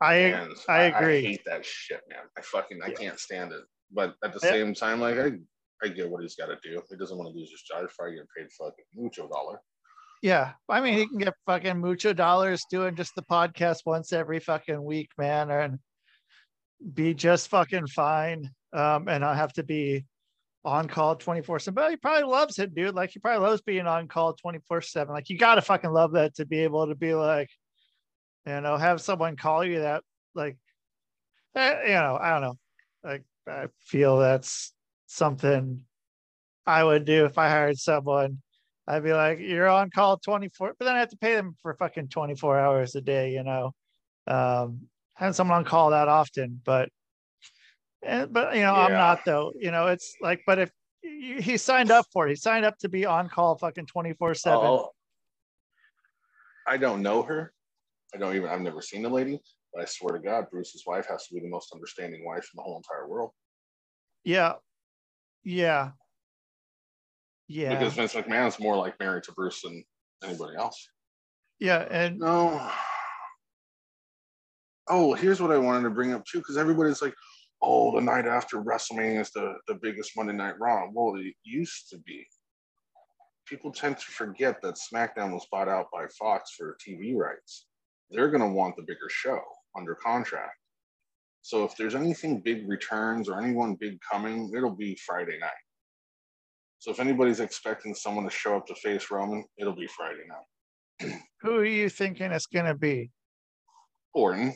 I and I agree. I hate that shit, man. I fucking I can't stand it. But at the same time, like I I get what he's got to do. He doesn't want to lose his job. He's probably getting paid fucking mucho dollar. Yeah, I mean, he can get fucking mucho dollars doing just the podcast once every fucking week, man, and be just fucking fine. Um, and I have to be on call 24 7. But he probably loves it, dude. Like, he probably loves being on call 24 7. Like, you got to fucking love that to be able to be like, you know, have someone call you that, like, eh, you know, I don't know. Like, I feel that's something I would do if I hired someone I'd be like, you're on call 24, but then I have to pay them for fucking 24 hours a day, you know. Um, having someone on call that often, but and, eh, but you know, yeah. I'm not though. You know, it's like, but if he signed up for it, he signed up to be on call fucking 24 7. Oh, I don't know her. I don't even I've never seen the lady, but I swear to God, Bruce's wife has to be the most understanding wife in the whole entire world. Yeah. Yeah. Yeah. Because Vince McMahon's more like married to Bruce than anybody else. Yeah, and no. Oh, here's what I wanted to bring up too, because everybody's like, "Oh, the night after WrestleMania is the the biggest Monday Night Raw." Well, it used to be. People tend to forget that SmackDown was bought out by Fox for TV rights. They're going to want the bigger show under contract. So if there's anything big returns or anyone big coming, it'll be Friday night. So if anybody's expecting someone to show up to face Roman, it'll be Friday night. [CLEARS THROAT] Who are you thinking it's going to be? Orton.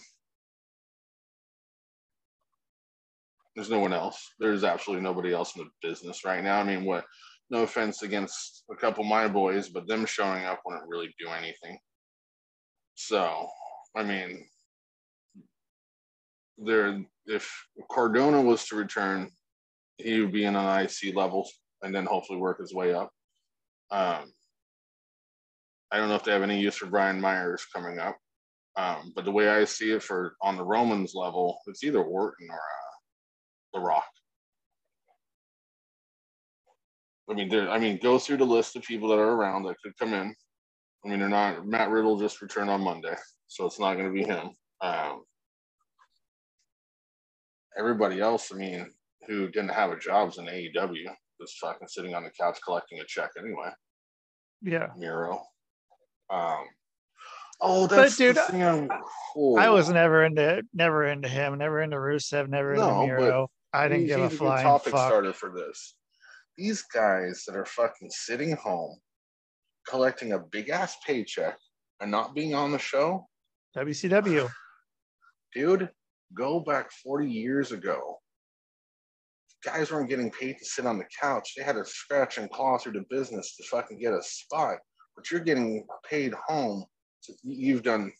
There's no one else. There's absolutely nobody else in the business right now. I mean, what? No offense against a couple of my boys, but them showing up wouldn't really do anything. So, I mean, there. If Cardona was to return, he would be in an IC level and then hopefully work his way up. Um, I don't know if they have any use for Brian Myers coming up, um, but the way I see it for on the Romans level, it's either Orton or uh, The Rock. I mean. I mean, go through the list of people that are around that could come in. I mean, they're not. Matt Riddle just returned on Monday, so it's not going to be him. Um, everybody else, I mean, who didn't have a job is in AEW was fucking sitting on the couch collecting a check anyway. Yeah. Miro. Um, oh, that's but dude, I, oh. I, was never into never into him, never into Rusev, never no, into Miro. I didn't give a flying topic fuck. starter for this. These guys that are fucking sitting home collecting a big ass paycheck and not being on the show, WCW. [SIGHS] dude, go back 40 years ago. Guys weren't getting paid to sit on the couch. They had to scratch and claw through the business to fucking get a spot. But you're getting paid home. To, you've done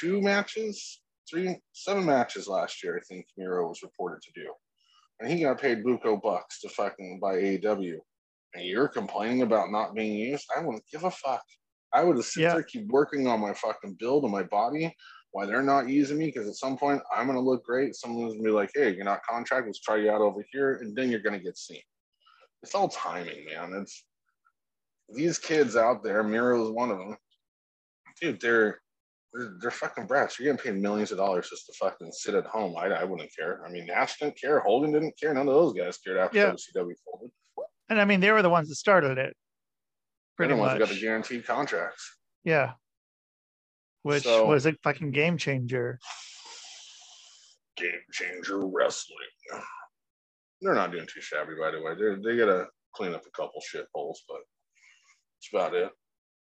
two matches, three, seven matches last year, I think Miro was reported to do. And he got paid buco bucks to fucking by AEW. And you're complaining about not being used? I wouldn't give a fuck. I would just sit Yeah. there, keep working on my fucking build and my body while they're not using me because at some point I'm gonna look great. Someone's gonna be like, "Hey, you're not contract. Let's try you out over here," and then you're gonna get seen. It's all timing, man. It's these kids out there. Miro is one of them. Dude, they're they're, they're fucking brats. You're getting paid millions of dollars just to fucking sit at home. I, I wouldn't care. I mean, Nash didn't care. Hogan didn't care. None of those guys cared after Yeah. WCW folded. And I mean, they were the ones that started it. They're Pretty the much. got the guaranteed contracts. Yeah. Which So- was a fucking game changer. Game changer wrestling. They're not doing too shabby, by the way. They they gotta clean up a couple shit holes, but that's about it.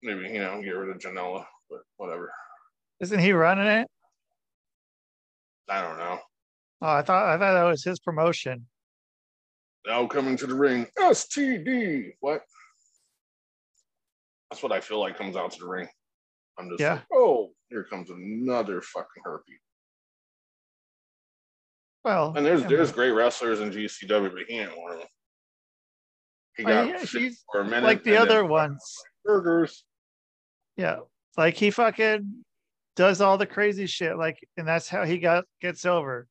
Maybe you know get rid of Janela, but whatever. Isn't he running it? I don't know. Oh, I thought I thought that was his promotion. Now coming to the ring, STD. What? That's what I feel like comes out to the ring. I'm just Yeah. like, oh, here comes another fucking herpy. Well, And there's I there's great wrestlers in GCW, but he ain't one of them. He got yeah, fit he's for a minute. like the other ones. burgers. Yeah. Like he fucking does all the crazy shit. Like, and that's how he got gets over.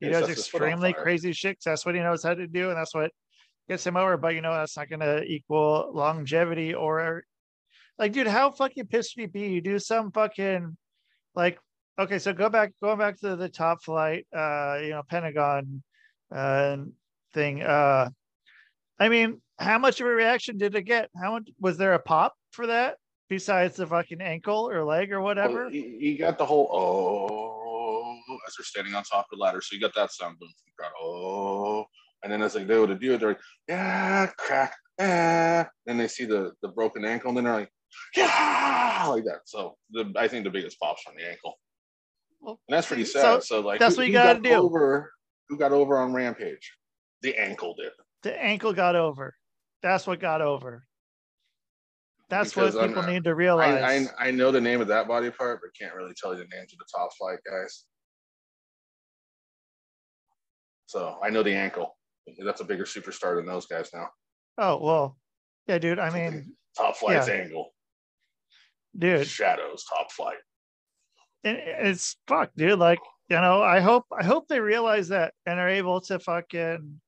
He He does sets his foot on extremely crazy shit. that's what he knows how to do, and that's what gets him over. But you know, that's not gonna equal longevity or like, dude, how fucking pissed would you be? You do some fucking like okay, so go back going back to the top flight, uh, you know, Pentagon uh thing. Uh I mean, how much of a reaction did it get? How much was there a pop for that besides the fucking ankle or leg or whatever? Well, you, you got the whole oh as they're standing on top of the ladder. So you got that sound boom from the crowd. Oh, and then as they go to do it, they're like, yeah, crack, yeah. Then they see the the broken ankle, and then they're like, yeah, like that. So the I think the biggest pops on the ankle, Well, and that's pretty sad. So, like, that's who- what you gotta got do. Over, who got over on Rampage? The ankle did. the ankle got over. That's what got over. That's Because what people not- need to realize. I, I I know the name of that body part, but can't really tell you the names of the top flight guys. So I know the ankle. That's a bigger superstar than those guys now. oh well, yeah, dude. I mean, Top flight's Yeah. angle. Dude, Shadows, top flight. and it's fuck, dude. Like, you know, I hope I hope they realize that and are able to fucking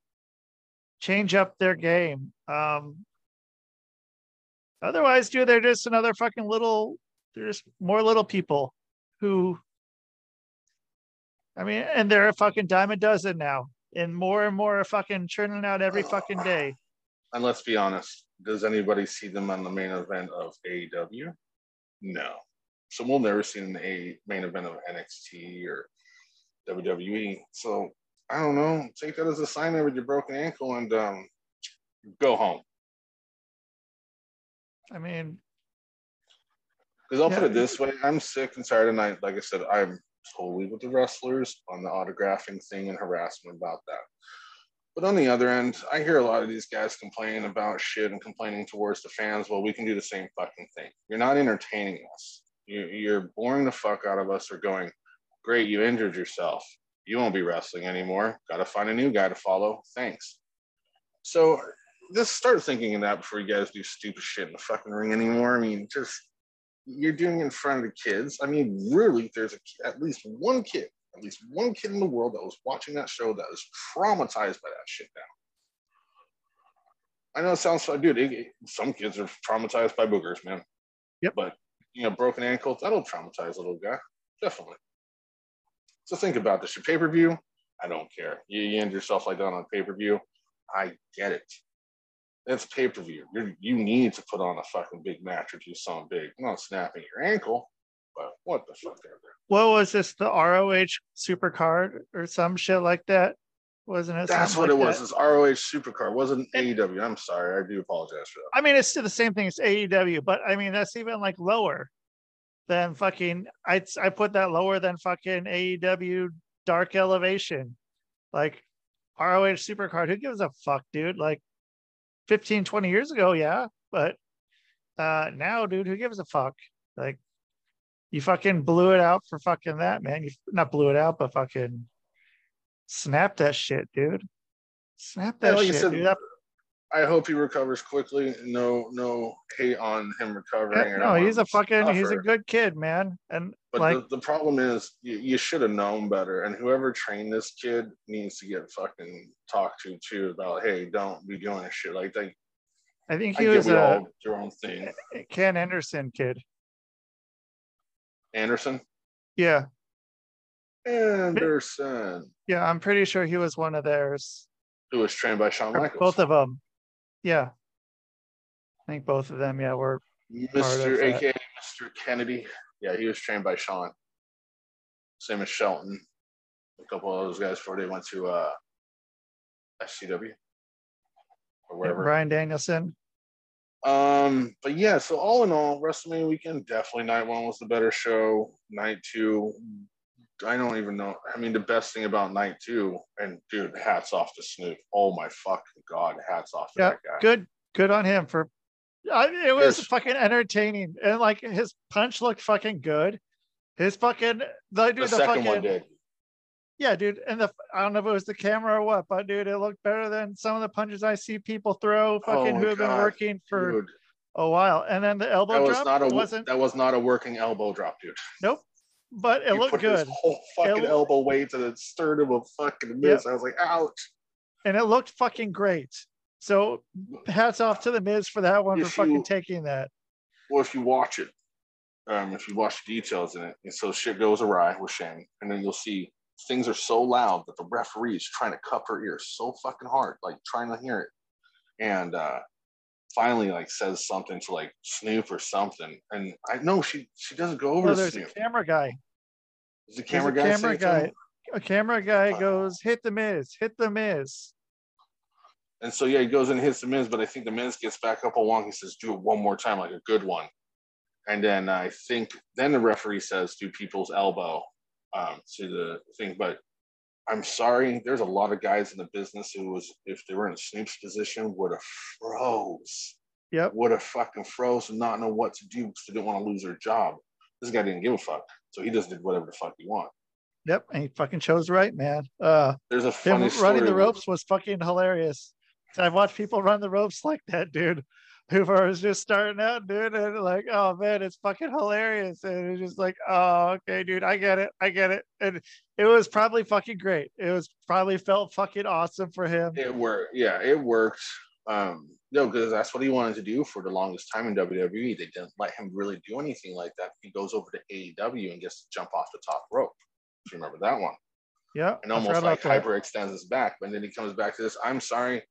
change up their game. Um otherwise, dude, they're just another fucking little they're just more little people who I mean, and they're a fucking dime a dozen now. And more and more are fucking churning out every [SIGHS] fucking day. And let's be honest, does anybody see them on the main event of AEW? No. So we'll never see in A- main event of NXT or WWE. So I don't know. Take that as a sign there with your broken ankle and um, go home. I mean, Because I'll put it this way, I'm sick and tired and I like I said, I'm totally with the wrestlers on the autographing thing and harassment about that. But on the other end, I hear a lot of these guys complaining about shit and complaining towards the fans. Well, we can do the same fucking thing. You're not entertaining us. You, you're boring the fuck out of us or going, great, you injured yourself. You won't be wrestling anymore. Got to find a new guy to follow. Thanks. So just start thinking of that before you guys do stupid shit in the fucking ring anymore. I mean, just you're doing it in front of the kids. I mean, really, there's a, at least one kid, at least one kid in the world that was watching that show that was traumatized by that shit now. I know it sounds so, dude. It, it- some kids are traumatized by boogers, man. Yep. But you know, broken ankles, that'll traumatize a little guy, definitely. So think about this. Your pay per view, I don't care. You, you end yourself like that on pay per view. I get it. It's pay per view. You need to put on a fucking big match or do something big. I'm not snapping your ankle, what the fuck ever. what was this? The ROH Supercard or some shit like that? wasn't it? That's what like it was. that? It's ROH Supercard. It wasn't AEW. I'm sorry. I do apologize for that. I mean, it's still the same thing as AEW, but I mean, that's even like lower than fucking. I I put that lower than fucking AEW Dark Elevation, like ROH Supercard. Who gives a fuck, dude? Like 15, 20 years ago, yeah, but uh now, dude, who gives a fuck? Like you fucking blew it out for fucking that, man. You not blew it out, but fucking snap that shit, dude. Snap Yeah, that like shit, said, dude. I hope he recovers quickly. No, no hate on him recovering. or no, he's a fucking he's a good kid, man. And But like the, the problem is, you, you should have known better. And whoever trained this kid needs to get fucking talked to too about, hey, don't be doing shit like that. I think he get was a all do your own thing. Ken Anderson kid. Anderson. Yeah, Anderson, yeah, I'm pretty sure he was one of theirs. who was trained by Shawn Michaels. Both of them. Yeah. I think both of them, yeah, were Mr. that. AKA Mr. Kennedy. Yeah, he was trained by Shawn. Same as Shelton. A couple of those guys before they went to uh SCW or wherever. Bryan Danielson. Um, but yeah, so all in all, WrestleMania weekend, definitely night one was the better show. Night two, I don't even know. I mean, the best thing about night two, and dude, hats off to Snoop. Oh my fucking god, hats off to Yeah, that guy. good good on him for I, it was Yes. fucking entertaining. And like his punch looked fucking good. His fucking the dude The the, second fucking one did. Yeah, dude. And the I don't know if it was the camera or what, but dude, it looked better than some of the punches I see people throw fucking Oh who have been working for Dude, a while. And then the elbow that was drop not a wasn't that was not a working elbow drop, dude. nope. But it He looked good. whole fucking It- elbow weight to the sternum of fucking Miz. I was like, ouch. And it looked fucking great. So hats off to the Miz for that one for If fucking you- taking that. Well, if you watch it, um, if you watch the details in it, and so shit goes awry with Shane, and then you'll see things are so loud that the referee is trying to cup her ear so fucking hard, like trying to hear it, and uh, finally like says something to like Snoop or something, and I know she she doesn't go over Oh, to there's Snoop. a camera guy. There's camera a guy camera say it to guy. A camera guy Uh, goes, hit the Miz, hit the Miz. And so yeah, he goes and hits the Miz, but I think the Miz gets back up a long. He says, "Do it one more time, like a good one." And then I think then the referee says, "Do people's elbow um, to the thing." But I'm sorry, there's a lot of guys in the business who was, if they were in a Snoop's position, would have froze. Yep. Would have fucking froze and not know what to do because they didn't want to lose their job. This guy didn't give a fuck, so he just did whatever the fuck he wanted. Yep. And he fucking chose right, man. Uh There's a him funny story. running the ropes was fucking hilarious. I've watched people run the ropes like that, dude. Who was just starting out, dude, and like, oh man, it's fucking hilarious. And it's just like, oh, okay, dude, I get it, I get it. And it was probably fucking great. It was probably felt fucking awesome for him. It worked. Yeah, it worked. Um, no, because that's what he wanted to do for the longest time in WWE. They didn't let him really do anything like that. He goes over to AEW and gets to jump off the top rope. If you remember that one, Yeah. and almost like hyper extends his back, but then he comes back to this. I'm sorry.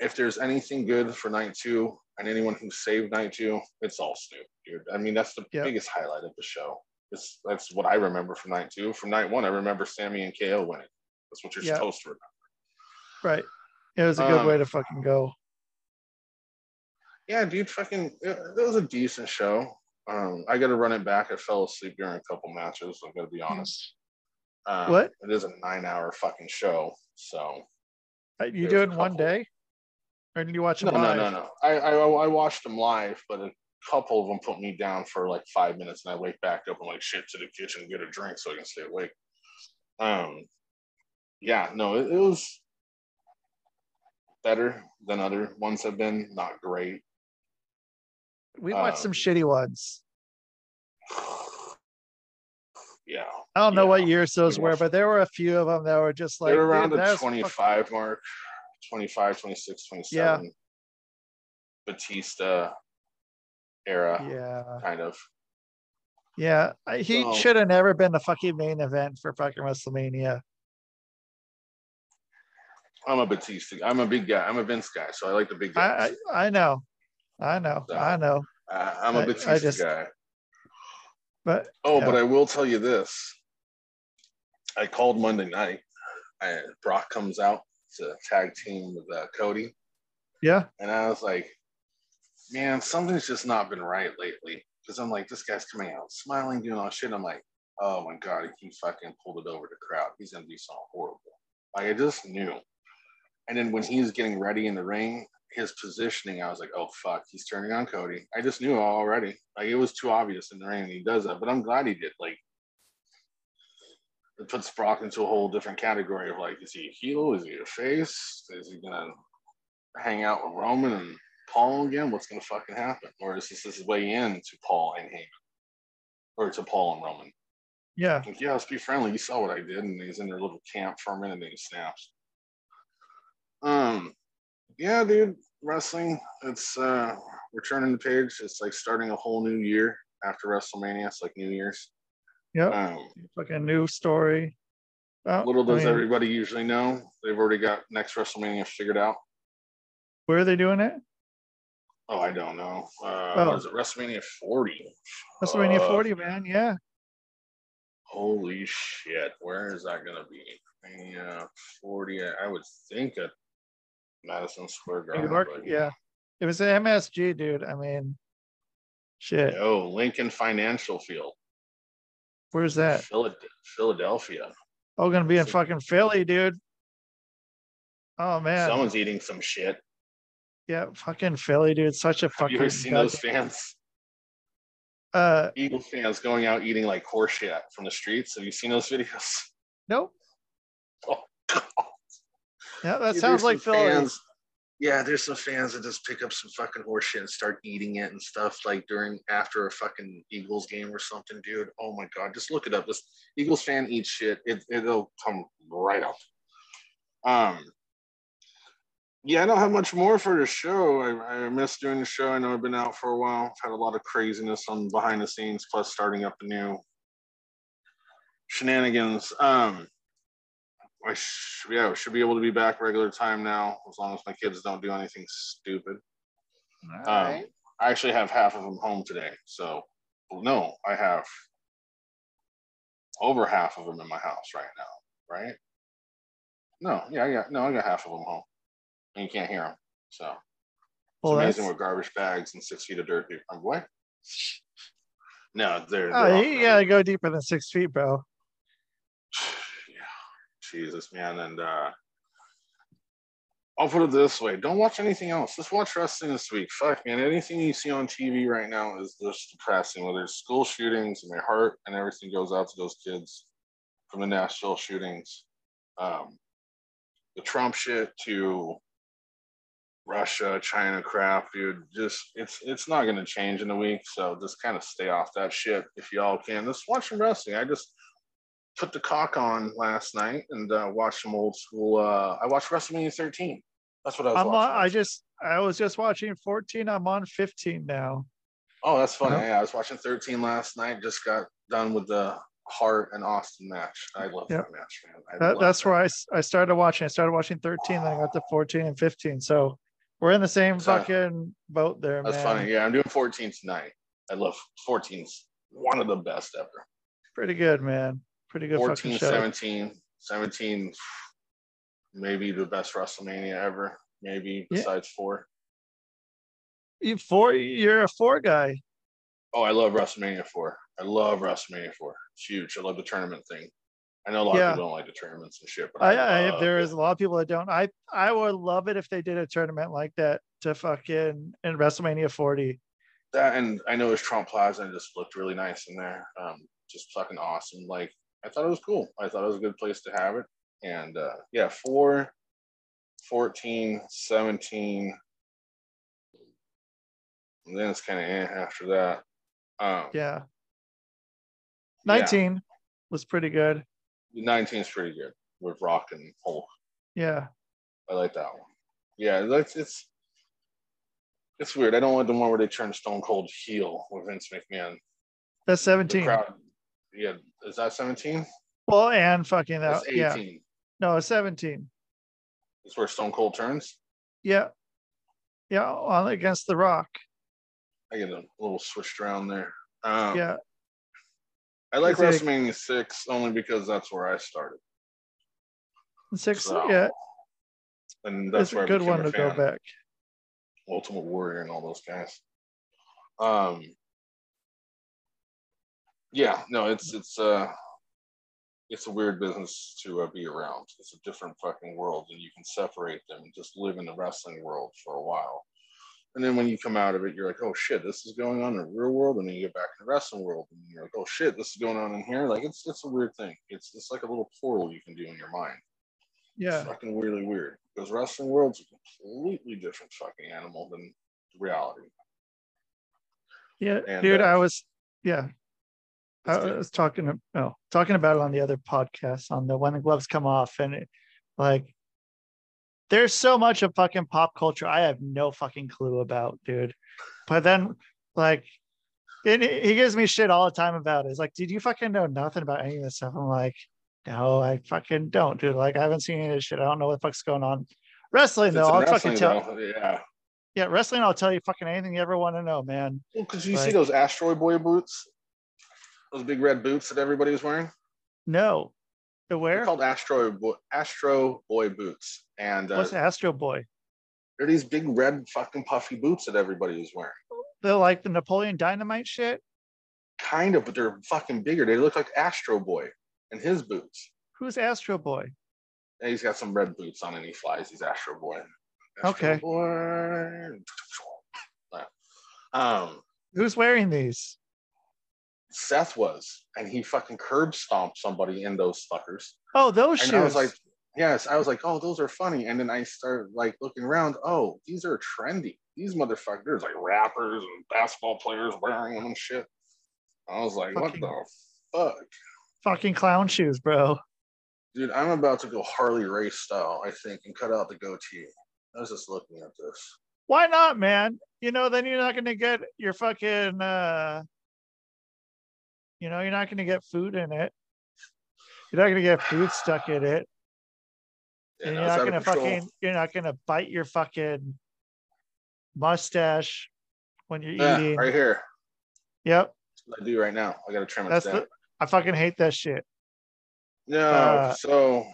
If there's anything good for night two and anyone who saved night two, it's all Snoop, dude. I mean, that's the Yep. biggest highlight of the show. It's, that's what I remember from night two. From night one, I remember Sami and KO winning. That's what you're Yeah. supposed to remember. Right. It was a good Um, way to fucking go. yeah, dude, fucking, it, it was a decent show. Um, I got to run it back. I fell asleep during a couple matches. I'm gonna be honest. Um, What? It is a nine-hour fucking show. So Uh, You do it in one day? Or did you watch no, them no, live? no, no. I, I I watched them live, but a couple of them put me down for like five minutes, and I wake back up and like shit to the kitchen and get a drink so I can stay awake. Um, yeah, no, it, it was better than other ones have been. Not great. We watched some um, shitty ones. [SIGHS] Yeah. I don't know yeah, what years those we were, but there were a few of them that were just like They're around dude, the that's fuck- 25 mark, 25, 26, 27. Batista era, Yeah, kind of. yeah. He So- should have never been the fucking main event for fucking WrestleMania. I'm a Batista. I'm a big guy. I'm a Vince guy, so I like the big I, guys. I I know, I know, So, I know. I, I'm a Batista just- guy. But Oh, yeah. but I will tell you this. I called Monday night I, Brock comes out to tag team with uh, Cody, Yeah. and I was like, man, something's just not been right lately. Because I'm like, this guy's coming out smiling, doing all shit. I'm like, oh my god, he fucking pulled it over the crowd. He's gonna do something horrible. Like I just knew. And then when he was getting ready in the ring, his positioning, I was like, oh fuck, he's turning on Cody. I just knew already. Like it was too obvious in the ring. He does that, but I'm glad he did. Like it puts Brock into a whole different category of like, is he a heel? Is he a face? Is he gonna hang out with Roman and Paul again? What's gonna fucking happen? Or is this his way in to Paul and Heyman? Or to Paul and Roman? Yeah. Like, yeah, let's be friendly. You saw what I did, and he's in their little camp for a minute, and then he snaps. Um, yeah, dude, wrestling. It's uh, we're turning the page. It's like starting a whole new year after WrestleMania. It's like New Year's. Yep. Um, Fucking new story. Well, little I does mean, everybody usually know, they've already got next WrestleMania figured out. Where are they doing it? Oh, I don't know. Uh, Oh. It? WrestleMania 40. WrestleMania Uh, 40, man. Yeah. Holy shit! Where is that gonna be? Yeah, 40. I I would think at Madison Square New Garden. York. but- Yeah. It was MSG, dude. I mean, shit. Oh, Lincoln Financial Field, Where's that? Philadelphia. Oh, gonna be in fucking Philly, dude. Oh man. Someone's eating some shit. Yeah, fucking Philly, dude. Such a Have fucking you ever seen those fans? uh Eagles fans going out eating like horse shit from the streets. Have you seen those videos? nope. [LAUGHS] Oh, God. Yeah, that Dude, sounds like Philly. fans- Yeah, there's some fans that just pick up some fucking horseshit and start eating it and stuff like during after a fucking Eagles game or something, dude. Oh my god, just look it up. This Eagles fan eats shit. It it'll come right up. Um yeah, I don't have much more for the show. I, I missed doing the show. I know I've been out for a while. I've had a lot of craziness on behind the scenes, plus starting up the new shenanigans. Um I sh- yeah, should be able to be back regular time now, as long as my kids don't do anything stupid. All Um, right. I actually have half of them home today, so well, no, I have over half of them in my house right now, right? No, yeah, I got no, I got half of them home, and you can't hear them. So it's well, amazing that's, what garbage bags and six feet of dirt. I'm what? [LAUGHS] No, they're. they're oh, you gotta go deeper than six feet, bro. Jesus, man, and uh I'll put it this way: don't watch anything else. Just watch wrestling this week. Fuck, man, anything you see on TV right now is just depressing. Whether it's school shootings, and my heart and everything goes out to those kids from the Nashville shootings, um, the Trump shit to Russia, China crap, dude. Just it's it's not gonna change in a week. So just kind of stay off that shit if y'all can. Just watch some wrestling. I just put the cock on last night and uh, watched some old school. Uh, I watched WrestleMania 13. That's what I was I'm on, watching. I just I was just watching 14. I'm on 15 now. oh, that's funny. Yeah, I was watching 13 last night. Just got done with the Hart and Austin match. I love Yep. that match, man. I That, that's that. where I started watching. I started watching 13, then I got to 14 and 15. So we're in the same So- fucking boat there, That's man. funny. Yeah, I'm doing 14 tonight. I love 14's one of the best ever. Pretty good, man. Pretty good 14, fucking show. 17, 17, maybe the best WrestleMania ever. Maybe Yeah. besides four. You four, you're a four guy. Oh, I love WrestleMania 4. I love WrestleMania 4. It's huge. I love the tournament thing. I know a lot Yeah. of people don't like the tournaments and shit, but I, I, I love there it. is a lot of people that don't. I I would love it if they did a tournament like that to fucking in WrestleMania 40. that, and I know it's Trump Plaza and it just looked really nice in there. Um, just fucking awesome. Like I thought it was cool. I thought it was a good place to have it. And uh, yeah, 4, 14, 17, and then it's kind of eh after that. Um, Yeah. yeah, 19 was pretty good. 19 is pretty good with Rock and Hulk. Yeah. I like that one. Yeah, that's it's it's weird. I don't like the one where they turn Stone Cold heel with Vince McMahon. That's The 17. crowd, yeah, is that 17? Well, and fucking that. That's Yeah. No, it's 17. It's where Stone Cold turns. Yeah. Yeah. On against The Rock. I get a little switched around there. Um, Yeah. I like Is it- WrestleMania 6 only because that's where I started. Six, So, yeah, and that's where a good one to go back. Ultimate Warrior and all those guys. Um, yeah, no, it's it's uh, it's a weird business to uh, be around. It's a different fucking world, and you can separate them and just live in the wrestling world for a while. And then when you come out of it, you're like, oh shit, this is going on in the real world, and then you get back in the wrestling world, and you're like, oh shit, this is going on in here. Like it's it's a weird thing. It's it's like a little portal you can do in your mind. Yeah, It's fucking weirdly weird because wrestling world's a completely different fucking animal than reality. yeah, And, dude. uh, I was, yeah, I was talking, oh, talking about it on the other podcast on the when the gloves come off, and it, like, there's so much of fucking pop culture I have no fucking clue about, dude. But then, like, and he gives me shit all the time about it. It's like, did you fucking know nothing about any of this stuff? I'm like, no, I fucking don't, dude. Like, I haven't seen any of this shit. I don't know what the fuck's going on. Wrestling, though, I'll wrestling, fucking tell. though, yeah. Yeah, wrestling, I'll tell you fucking anything you ever want to know, man. Well, because you Like- see those Asteroid Boy boots, those big red boots that everybody was wearing. No. The They're where? called Astro Boy, Astro Boy boots, and uh, What's Astro Boy? they're these big red fucking puffy boots that everybody was wearing. They're like the Napoleon Dynamite shit. Kind of, but they're fucking bigger. They look like Astro Boy and his boots. Who's Astro Boy? And he's got some red boots on, and he flies. He's Astro Boy. Astro Okay. Boy. [LAUGHS] Um, Who's wearing these? Seth was, and he fucking curb stomped somebody in those fuckers. Oh, those shoes. I was like, yes, I was like, oh, those are funny. And then I started like looking around. Oh, these are trendy. These motherfuckers, like rappers and basketball players wearing them and shit. I was like, Fucking- what the fuck? fucking clown shoes, bro. Dude, I'm about to go Harley Race style, I think, and cut out the goatee. I was just looking at this. Why not, man? You know, then you're not gonna get your fucking uh you know, you're not gonna get food in it. You're not gonna get food stuck in it. Yeah, and you're not gonna fucking you're not gonna bite your fucking mustache when you're Yeah, eating. right here. Yep. I do right now. I gotta trim it That's down. the I fucking hate that shit. No, Uh, so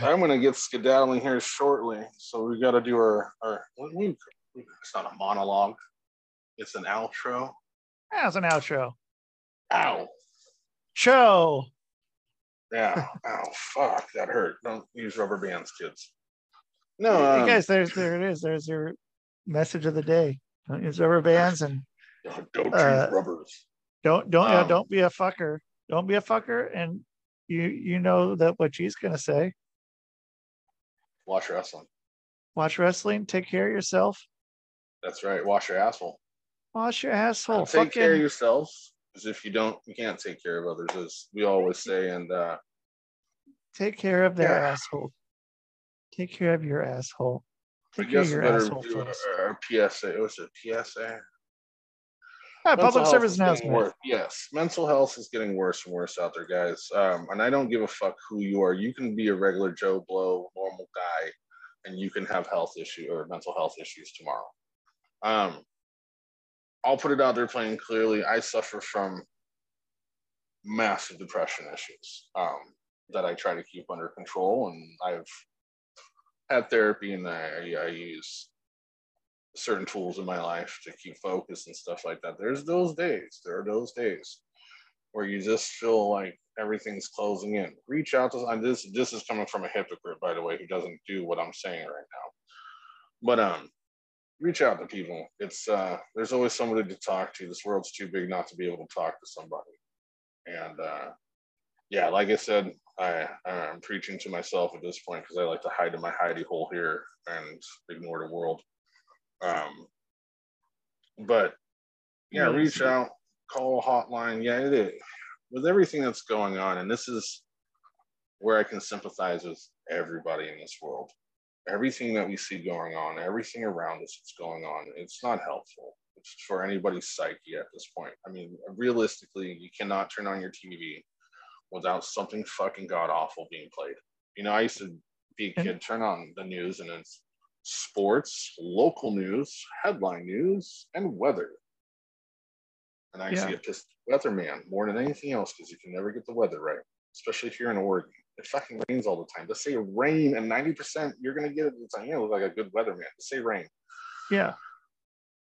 I'm gonna get skedaddling here shortly. So we got to do our our. It's not a monologue. It's an outro. That's an outro. Ow! Show. Yeah. Ow! Fuck! That hurt. Don't use rubber bands, kids. No, um, guys, there's there it is. There's your message of the day. Don't use rubber bands and don't, don't uh, use rubbers. don't don't yeah, Um, don't be a fucker. Don't be a fucker. And you you know that what she's gonna say. Wash wrestling. Watch wrestling. Take care of yourself. That's right. Wash your asshole. Wash your asshole. take care of Fucking yourselves. Because if you don't, you can't take care of others, as we always say. And uh, take care of their Yeah. asshole. Take care of your asshole. I Take care of guess your better asshole do first. a, a PSA. What's it? PSA. Yeah, public service announcement. Yes, mental health is getting worse and worse out there, guys. Um, and I don't give a fuck who you are. You can be a regular Joe Blow, normal guy, and you can have health issue or mental health issues tomorrow. Um, I'll put it out there plain and clearly. I suffer from massive depression issues um, that I try to keep under control, and I've had therapy, and I, I use certain tools in my life to keep focused and stuff like that. There's those days. There are those days where you just feel like everything's closing in. Reach out to this. This is coming from a hypocrite, by the way, who doesn't do what I'm saying right now. But um, reach out to people. It's uh, there's always somebody to talk to. This world's too big not to be able to talk to somebody. And uh, yeah, like I said, I I'm preaching to myself at this point because I like to hide in my hidey hole here and ignore the world. Um, but yeah, reach out, call a hotline. Yeah, it is. With everything that's going on, and this is where I can sympathize with everybody in this world. Everything that we see going on, everything around us that's going on, it's not helpful. It's for anybody's psyche at this point. I mean, realistically, you cannot turn on your TV without something fucking god awful being played. You know, I used to be a kid, turn on the news, and it's sports, local news, headline news, and weather. And I Yeah. see a pissed weatherman more than anything else because you can never get the weather right. especially if you're in Oregon. It fucking rains all the time. Just say rain and 90% you're gonna get it. It's like, you know, like a good weatherman. Just say rain. Yeah.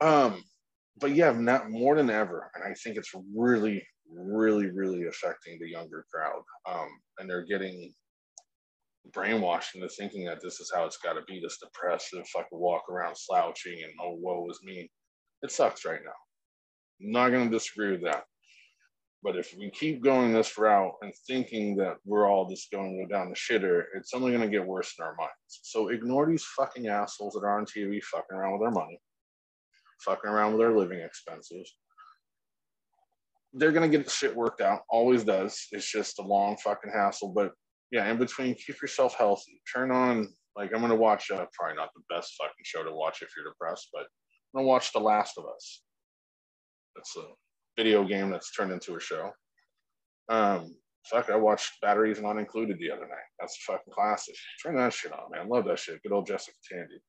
Um, but yeah, not more than ever. And I think it's really, really, really affecting the younger crowd. Um, and they're getting brainwashed into thinking that this is how it's got to be this depressive fucking walk around slouching and oh woe is me it sucks right now I'm not going to disagree with that but if we keep going this route and thinking that we're all just going to go down the shitter it's only going to get worse in our minds so ignore these fucking assholes that are on tv fucking around with their money fucking around with their living expenses they're gonna get shit worked out. Always does. It's just a long fucking hassle. But yeah, in between, keep yourself healthy. Turn on like I'm gonna watch uh, probably not the best fucking show to watch if you're depressed, but I'm gonna watch The Last of Us. It's a video game that's turned into a show. Um, fuck, I watched Batteries Not Included the other night. That's a fucking classic. Turn that shit on, man. Love that shit. Good old Jessica Tandy.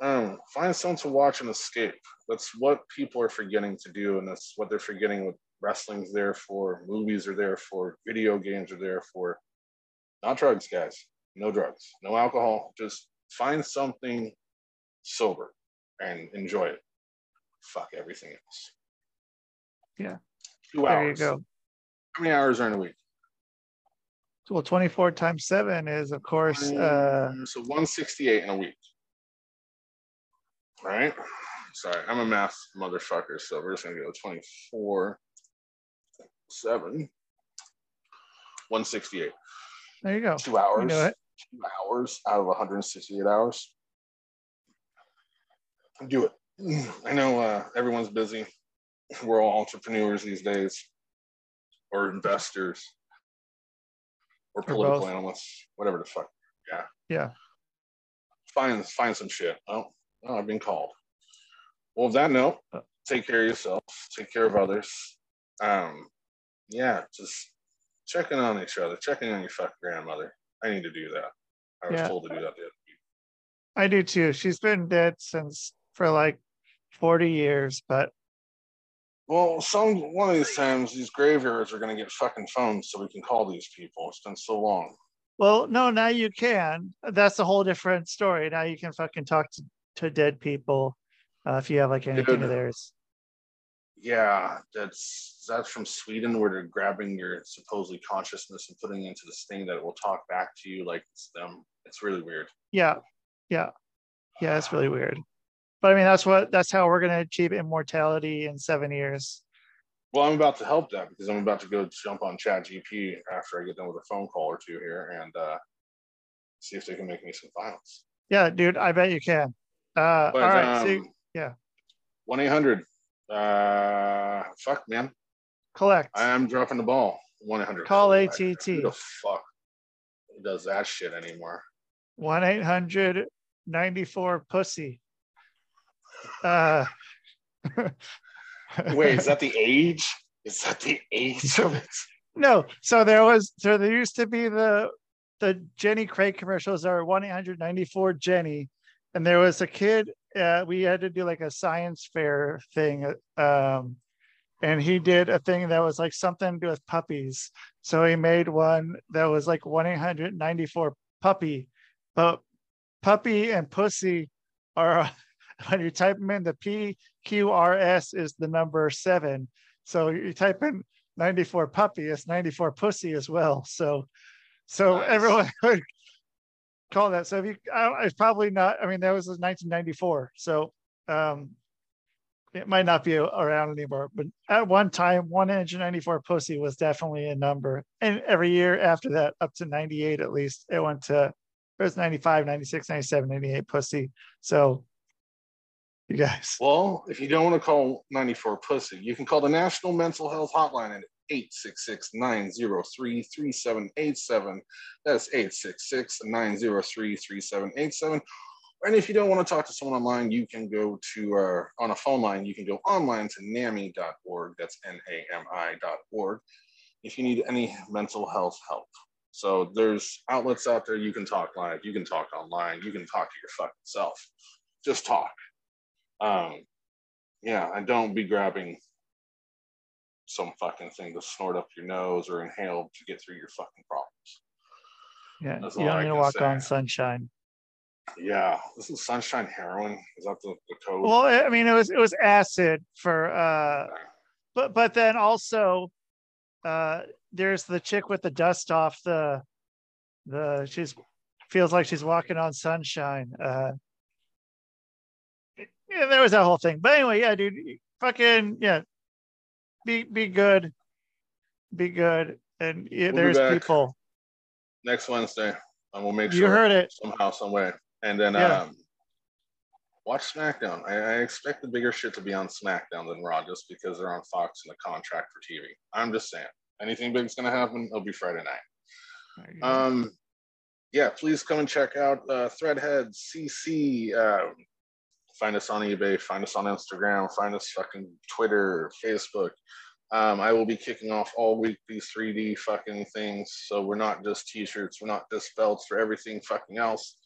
Um, find something to watch and escape. That's what people are forgetting to do, and that's what they're forgetting. What wrestling's there for, movies are there for, video games are there for. Not drugs, guys. No drugs. No alcohol. Just find something sober and enjoy it. Fuck everything else. Yeah. Two There hours. you go. How many hours are in a week? Well, 24 times seven is, of course, uh, so 168 in a week. All right. Sorry, I'm a math motherfucker, so we're just gonna go 24, 7, 168. there you go. Two hours. You know it. Two hours out of 168 hours. Do it. [CLEARS THROAT] I know uh, everyone's busy. We're all entrepreneurs these days, or investors, or Or political both. analysts, whatever the fuck. Yeah. Yeah. Find find some shit. Oh, oh, I've been called. Well, with that note, Uh. take care of yourself, take care of others. Um, yeah, just checking on each other, checking on your fucking grandmother. I need to do that. I was Yeah. told to do that the other week. I do too. She's been dead since for like 40 years, but Well, some one of these times these graveyards are gonna get fucking phones so we can call these people. It's been so long. well, no, now you can. That's a whole different story. Now you can fucking talk to, to dead people uh, if you have like anything of theirs. Yeah, that's that's from Sweden where they're grabbing your supposedly consciousness and putting it into this thing that will talk back to you like it's them. It's really weird. Yeah. Yeah. Yeah. It's really weird. But I mean, that's what, that's how we're going to achieve immortality in seven years. Well, I'm about to help that because I'm about to go jump on Chat GP after I get done with a phone call or two here and uh, see if they can make me some files. Yeah, dude, I bet you can. Uh, But all right. so um, yeah. one eight hundred. Uh, fuck, man, collect. I am dropping the ball. One eight hundred. Call Who ATT. the fuck does that shit anymore? 1 800 94 pussy. Uh, [LAUGHS] Wait, is that the age? Is that the age of it? no. So there was, so there used to be the, the Jenny Craig commercials are 1 800 94 Jenny. And there was a kid, uh, we had to do like a science fair thing. Um, and he did a thing that was like something to do with puppies. So he made one that was like 1 800 94 puppy. But puppy and pussy are [LAUGHS] when you type them in the PQRS is the number seven. So you type in 94 puppy, it's 94 pussy as well. So so Nice. everyone [LAUGHS] would call that. So if you I, it's probably not, I mean, that was 1994. So um it might not be around anymore, but at one time, 194 pussy was definitely a number. And every year after that, up to 98 at least, it went to it was 95, 96, 97, 98 pussy. So you guys, Well, if you don't want to call 94 pussy, you can call the National Mental Health Hotline at 866-903-3787. That's 866-903-3787. And if you don't want to talk to someone online, you can go to, uh, on a phone line, you can go online to NAMI.org. That's N-A-M-I.org. If you need any mental health help. So there's outlets out there. You can talk live. You can talk online. You can talk to your fucking self. Just talk um yeah and don't be grabbing some fucking thing to snort up your nose or inhale to get through your fucking problems. Yeah, That's you don't need to walk say. on sunshine. Yeah, this is sunshine heroin. Is that the, the code? Well, I mean, it was it was acid for, uh, but but then also, uh, there's the chick with the dust off the, the she's feels like she's walking on sunshine. Uh, yeah, there was that whole thing. But anyway, yeah, dude, fucking yeah, be be good, be good, and yeah, We'll there's people. Next Wednesday, and we'll make sure You heard it. somehow, some way. And then Yeah. um, watch SmackDown. I, I expect the bigger shit to be on SmackDown than Raw, just because they're on Fox and the contract for TV. I'm just saying, anything big's gonna happen, it'll be Friday night. Um, yeah, please come and check out uh, Threadhead CC. Uh, find us on eBay, find us on Instagram, find us fucking Twitter, Facebook. Um, I will be kicking off all week these 3D fucking things. So we're not just t-shirts, we're not just belts for everything fucking else.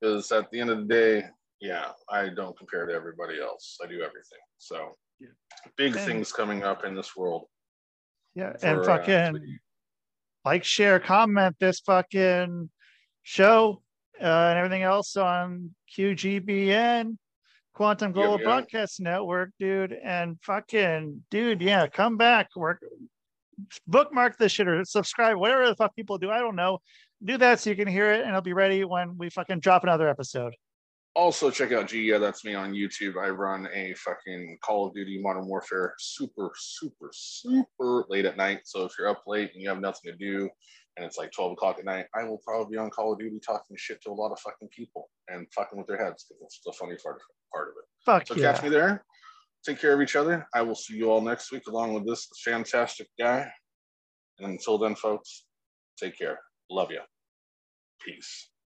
Because at the end of the day, yeah, I don't compare to everybody else. I do everything. So Yeah. big And- things coming up in this world. yeah, and for, uh, fucking like, share, comment this fucking show uh, and everything else on QGBN, Quantum Global yeah. Broadcast Network, dude. And fucking, dude, yeah, come back. Work, bookmark this shit or subscribe, whatever the fuck people do. I don't know. Do that so you can hear it and it'll be ready when we fucking drop another episode. Also, check out G. Yeah, that's me on YouTube. I run a fucking Call of Duty Modern Warfare super, super, super late at night. So if you're up late and you have nothing to do and it's like 12 o'clock at night, I will probably be on Call of Duty talking shit to a lot of fucking people and fucking with their heads because it's the funny part, part of it. Fuck So yeah. catch me there. Take care of each other. I will see you all next week along with this fantastic guy. And until then, folks, take care. Love you. Peace.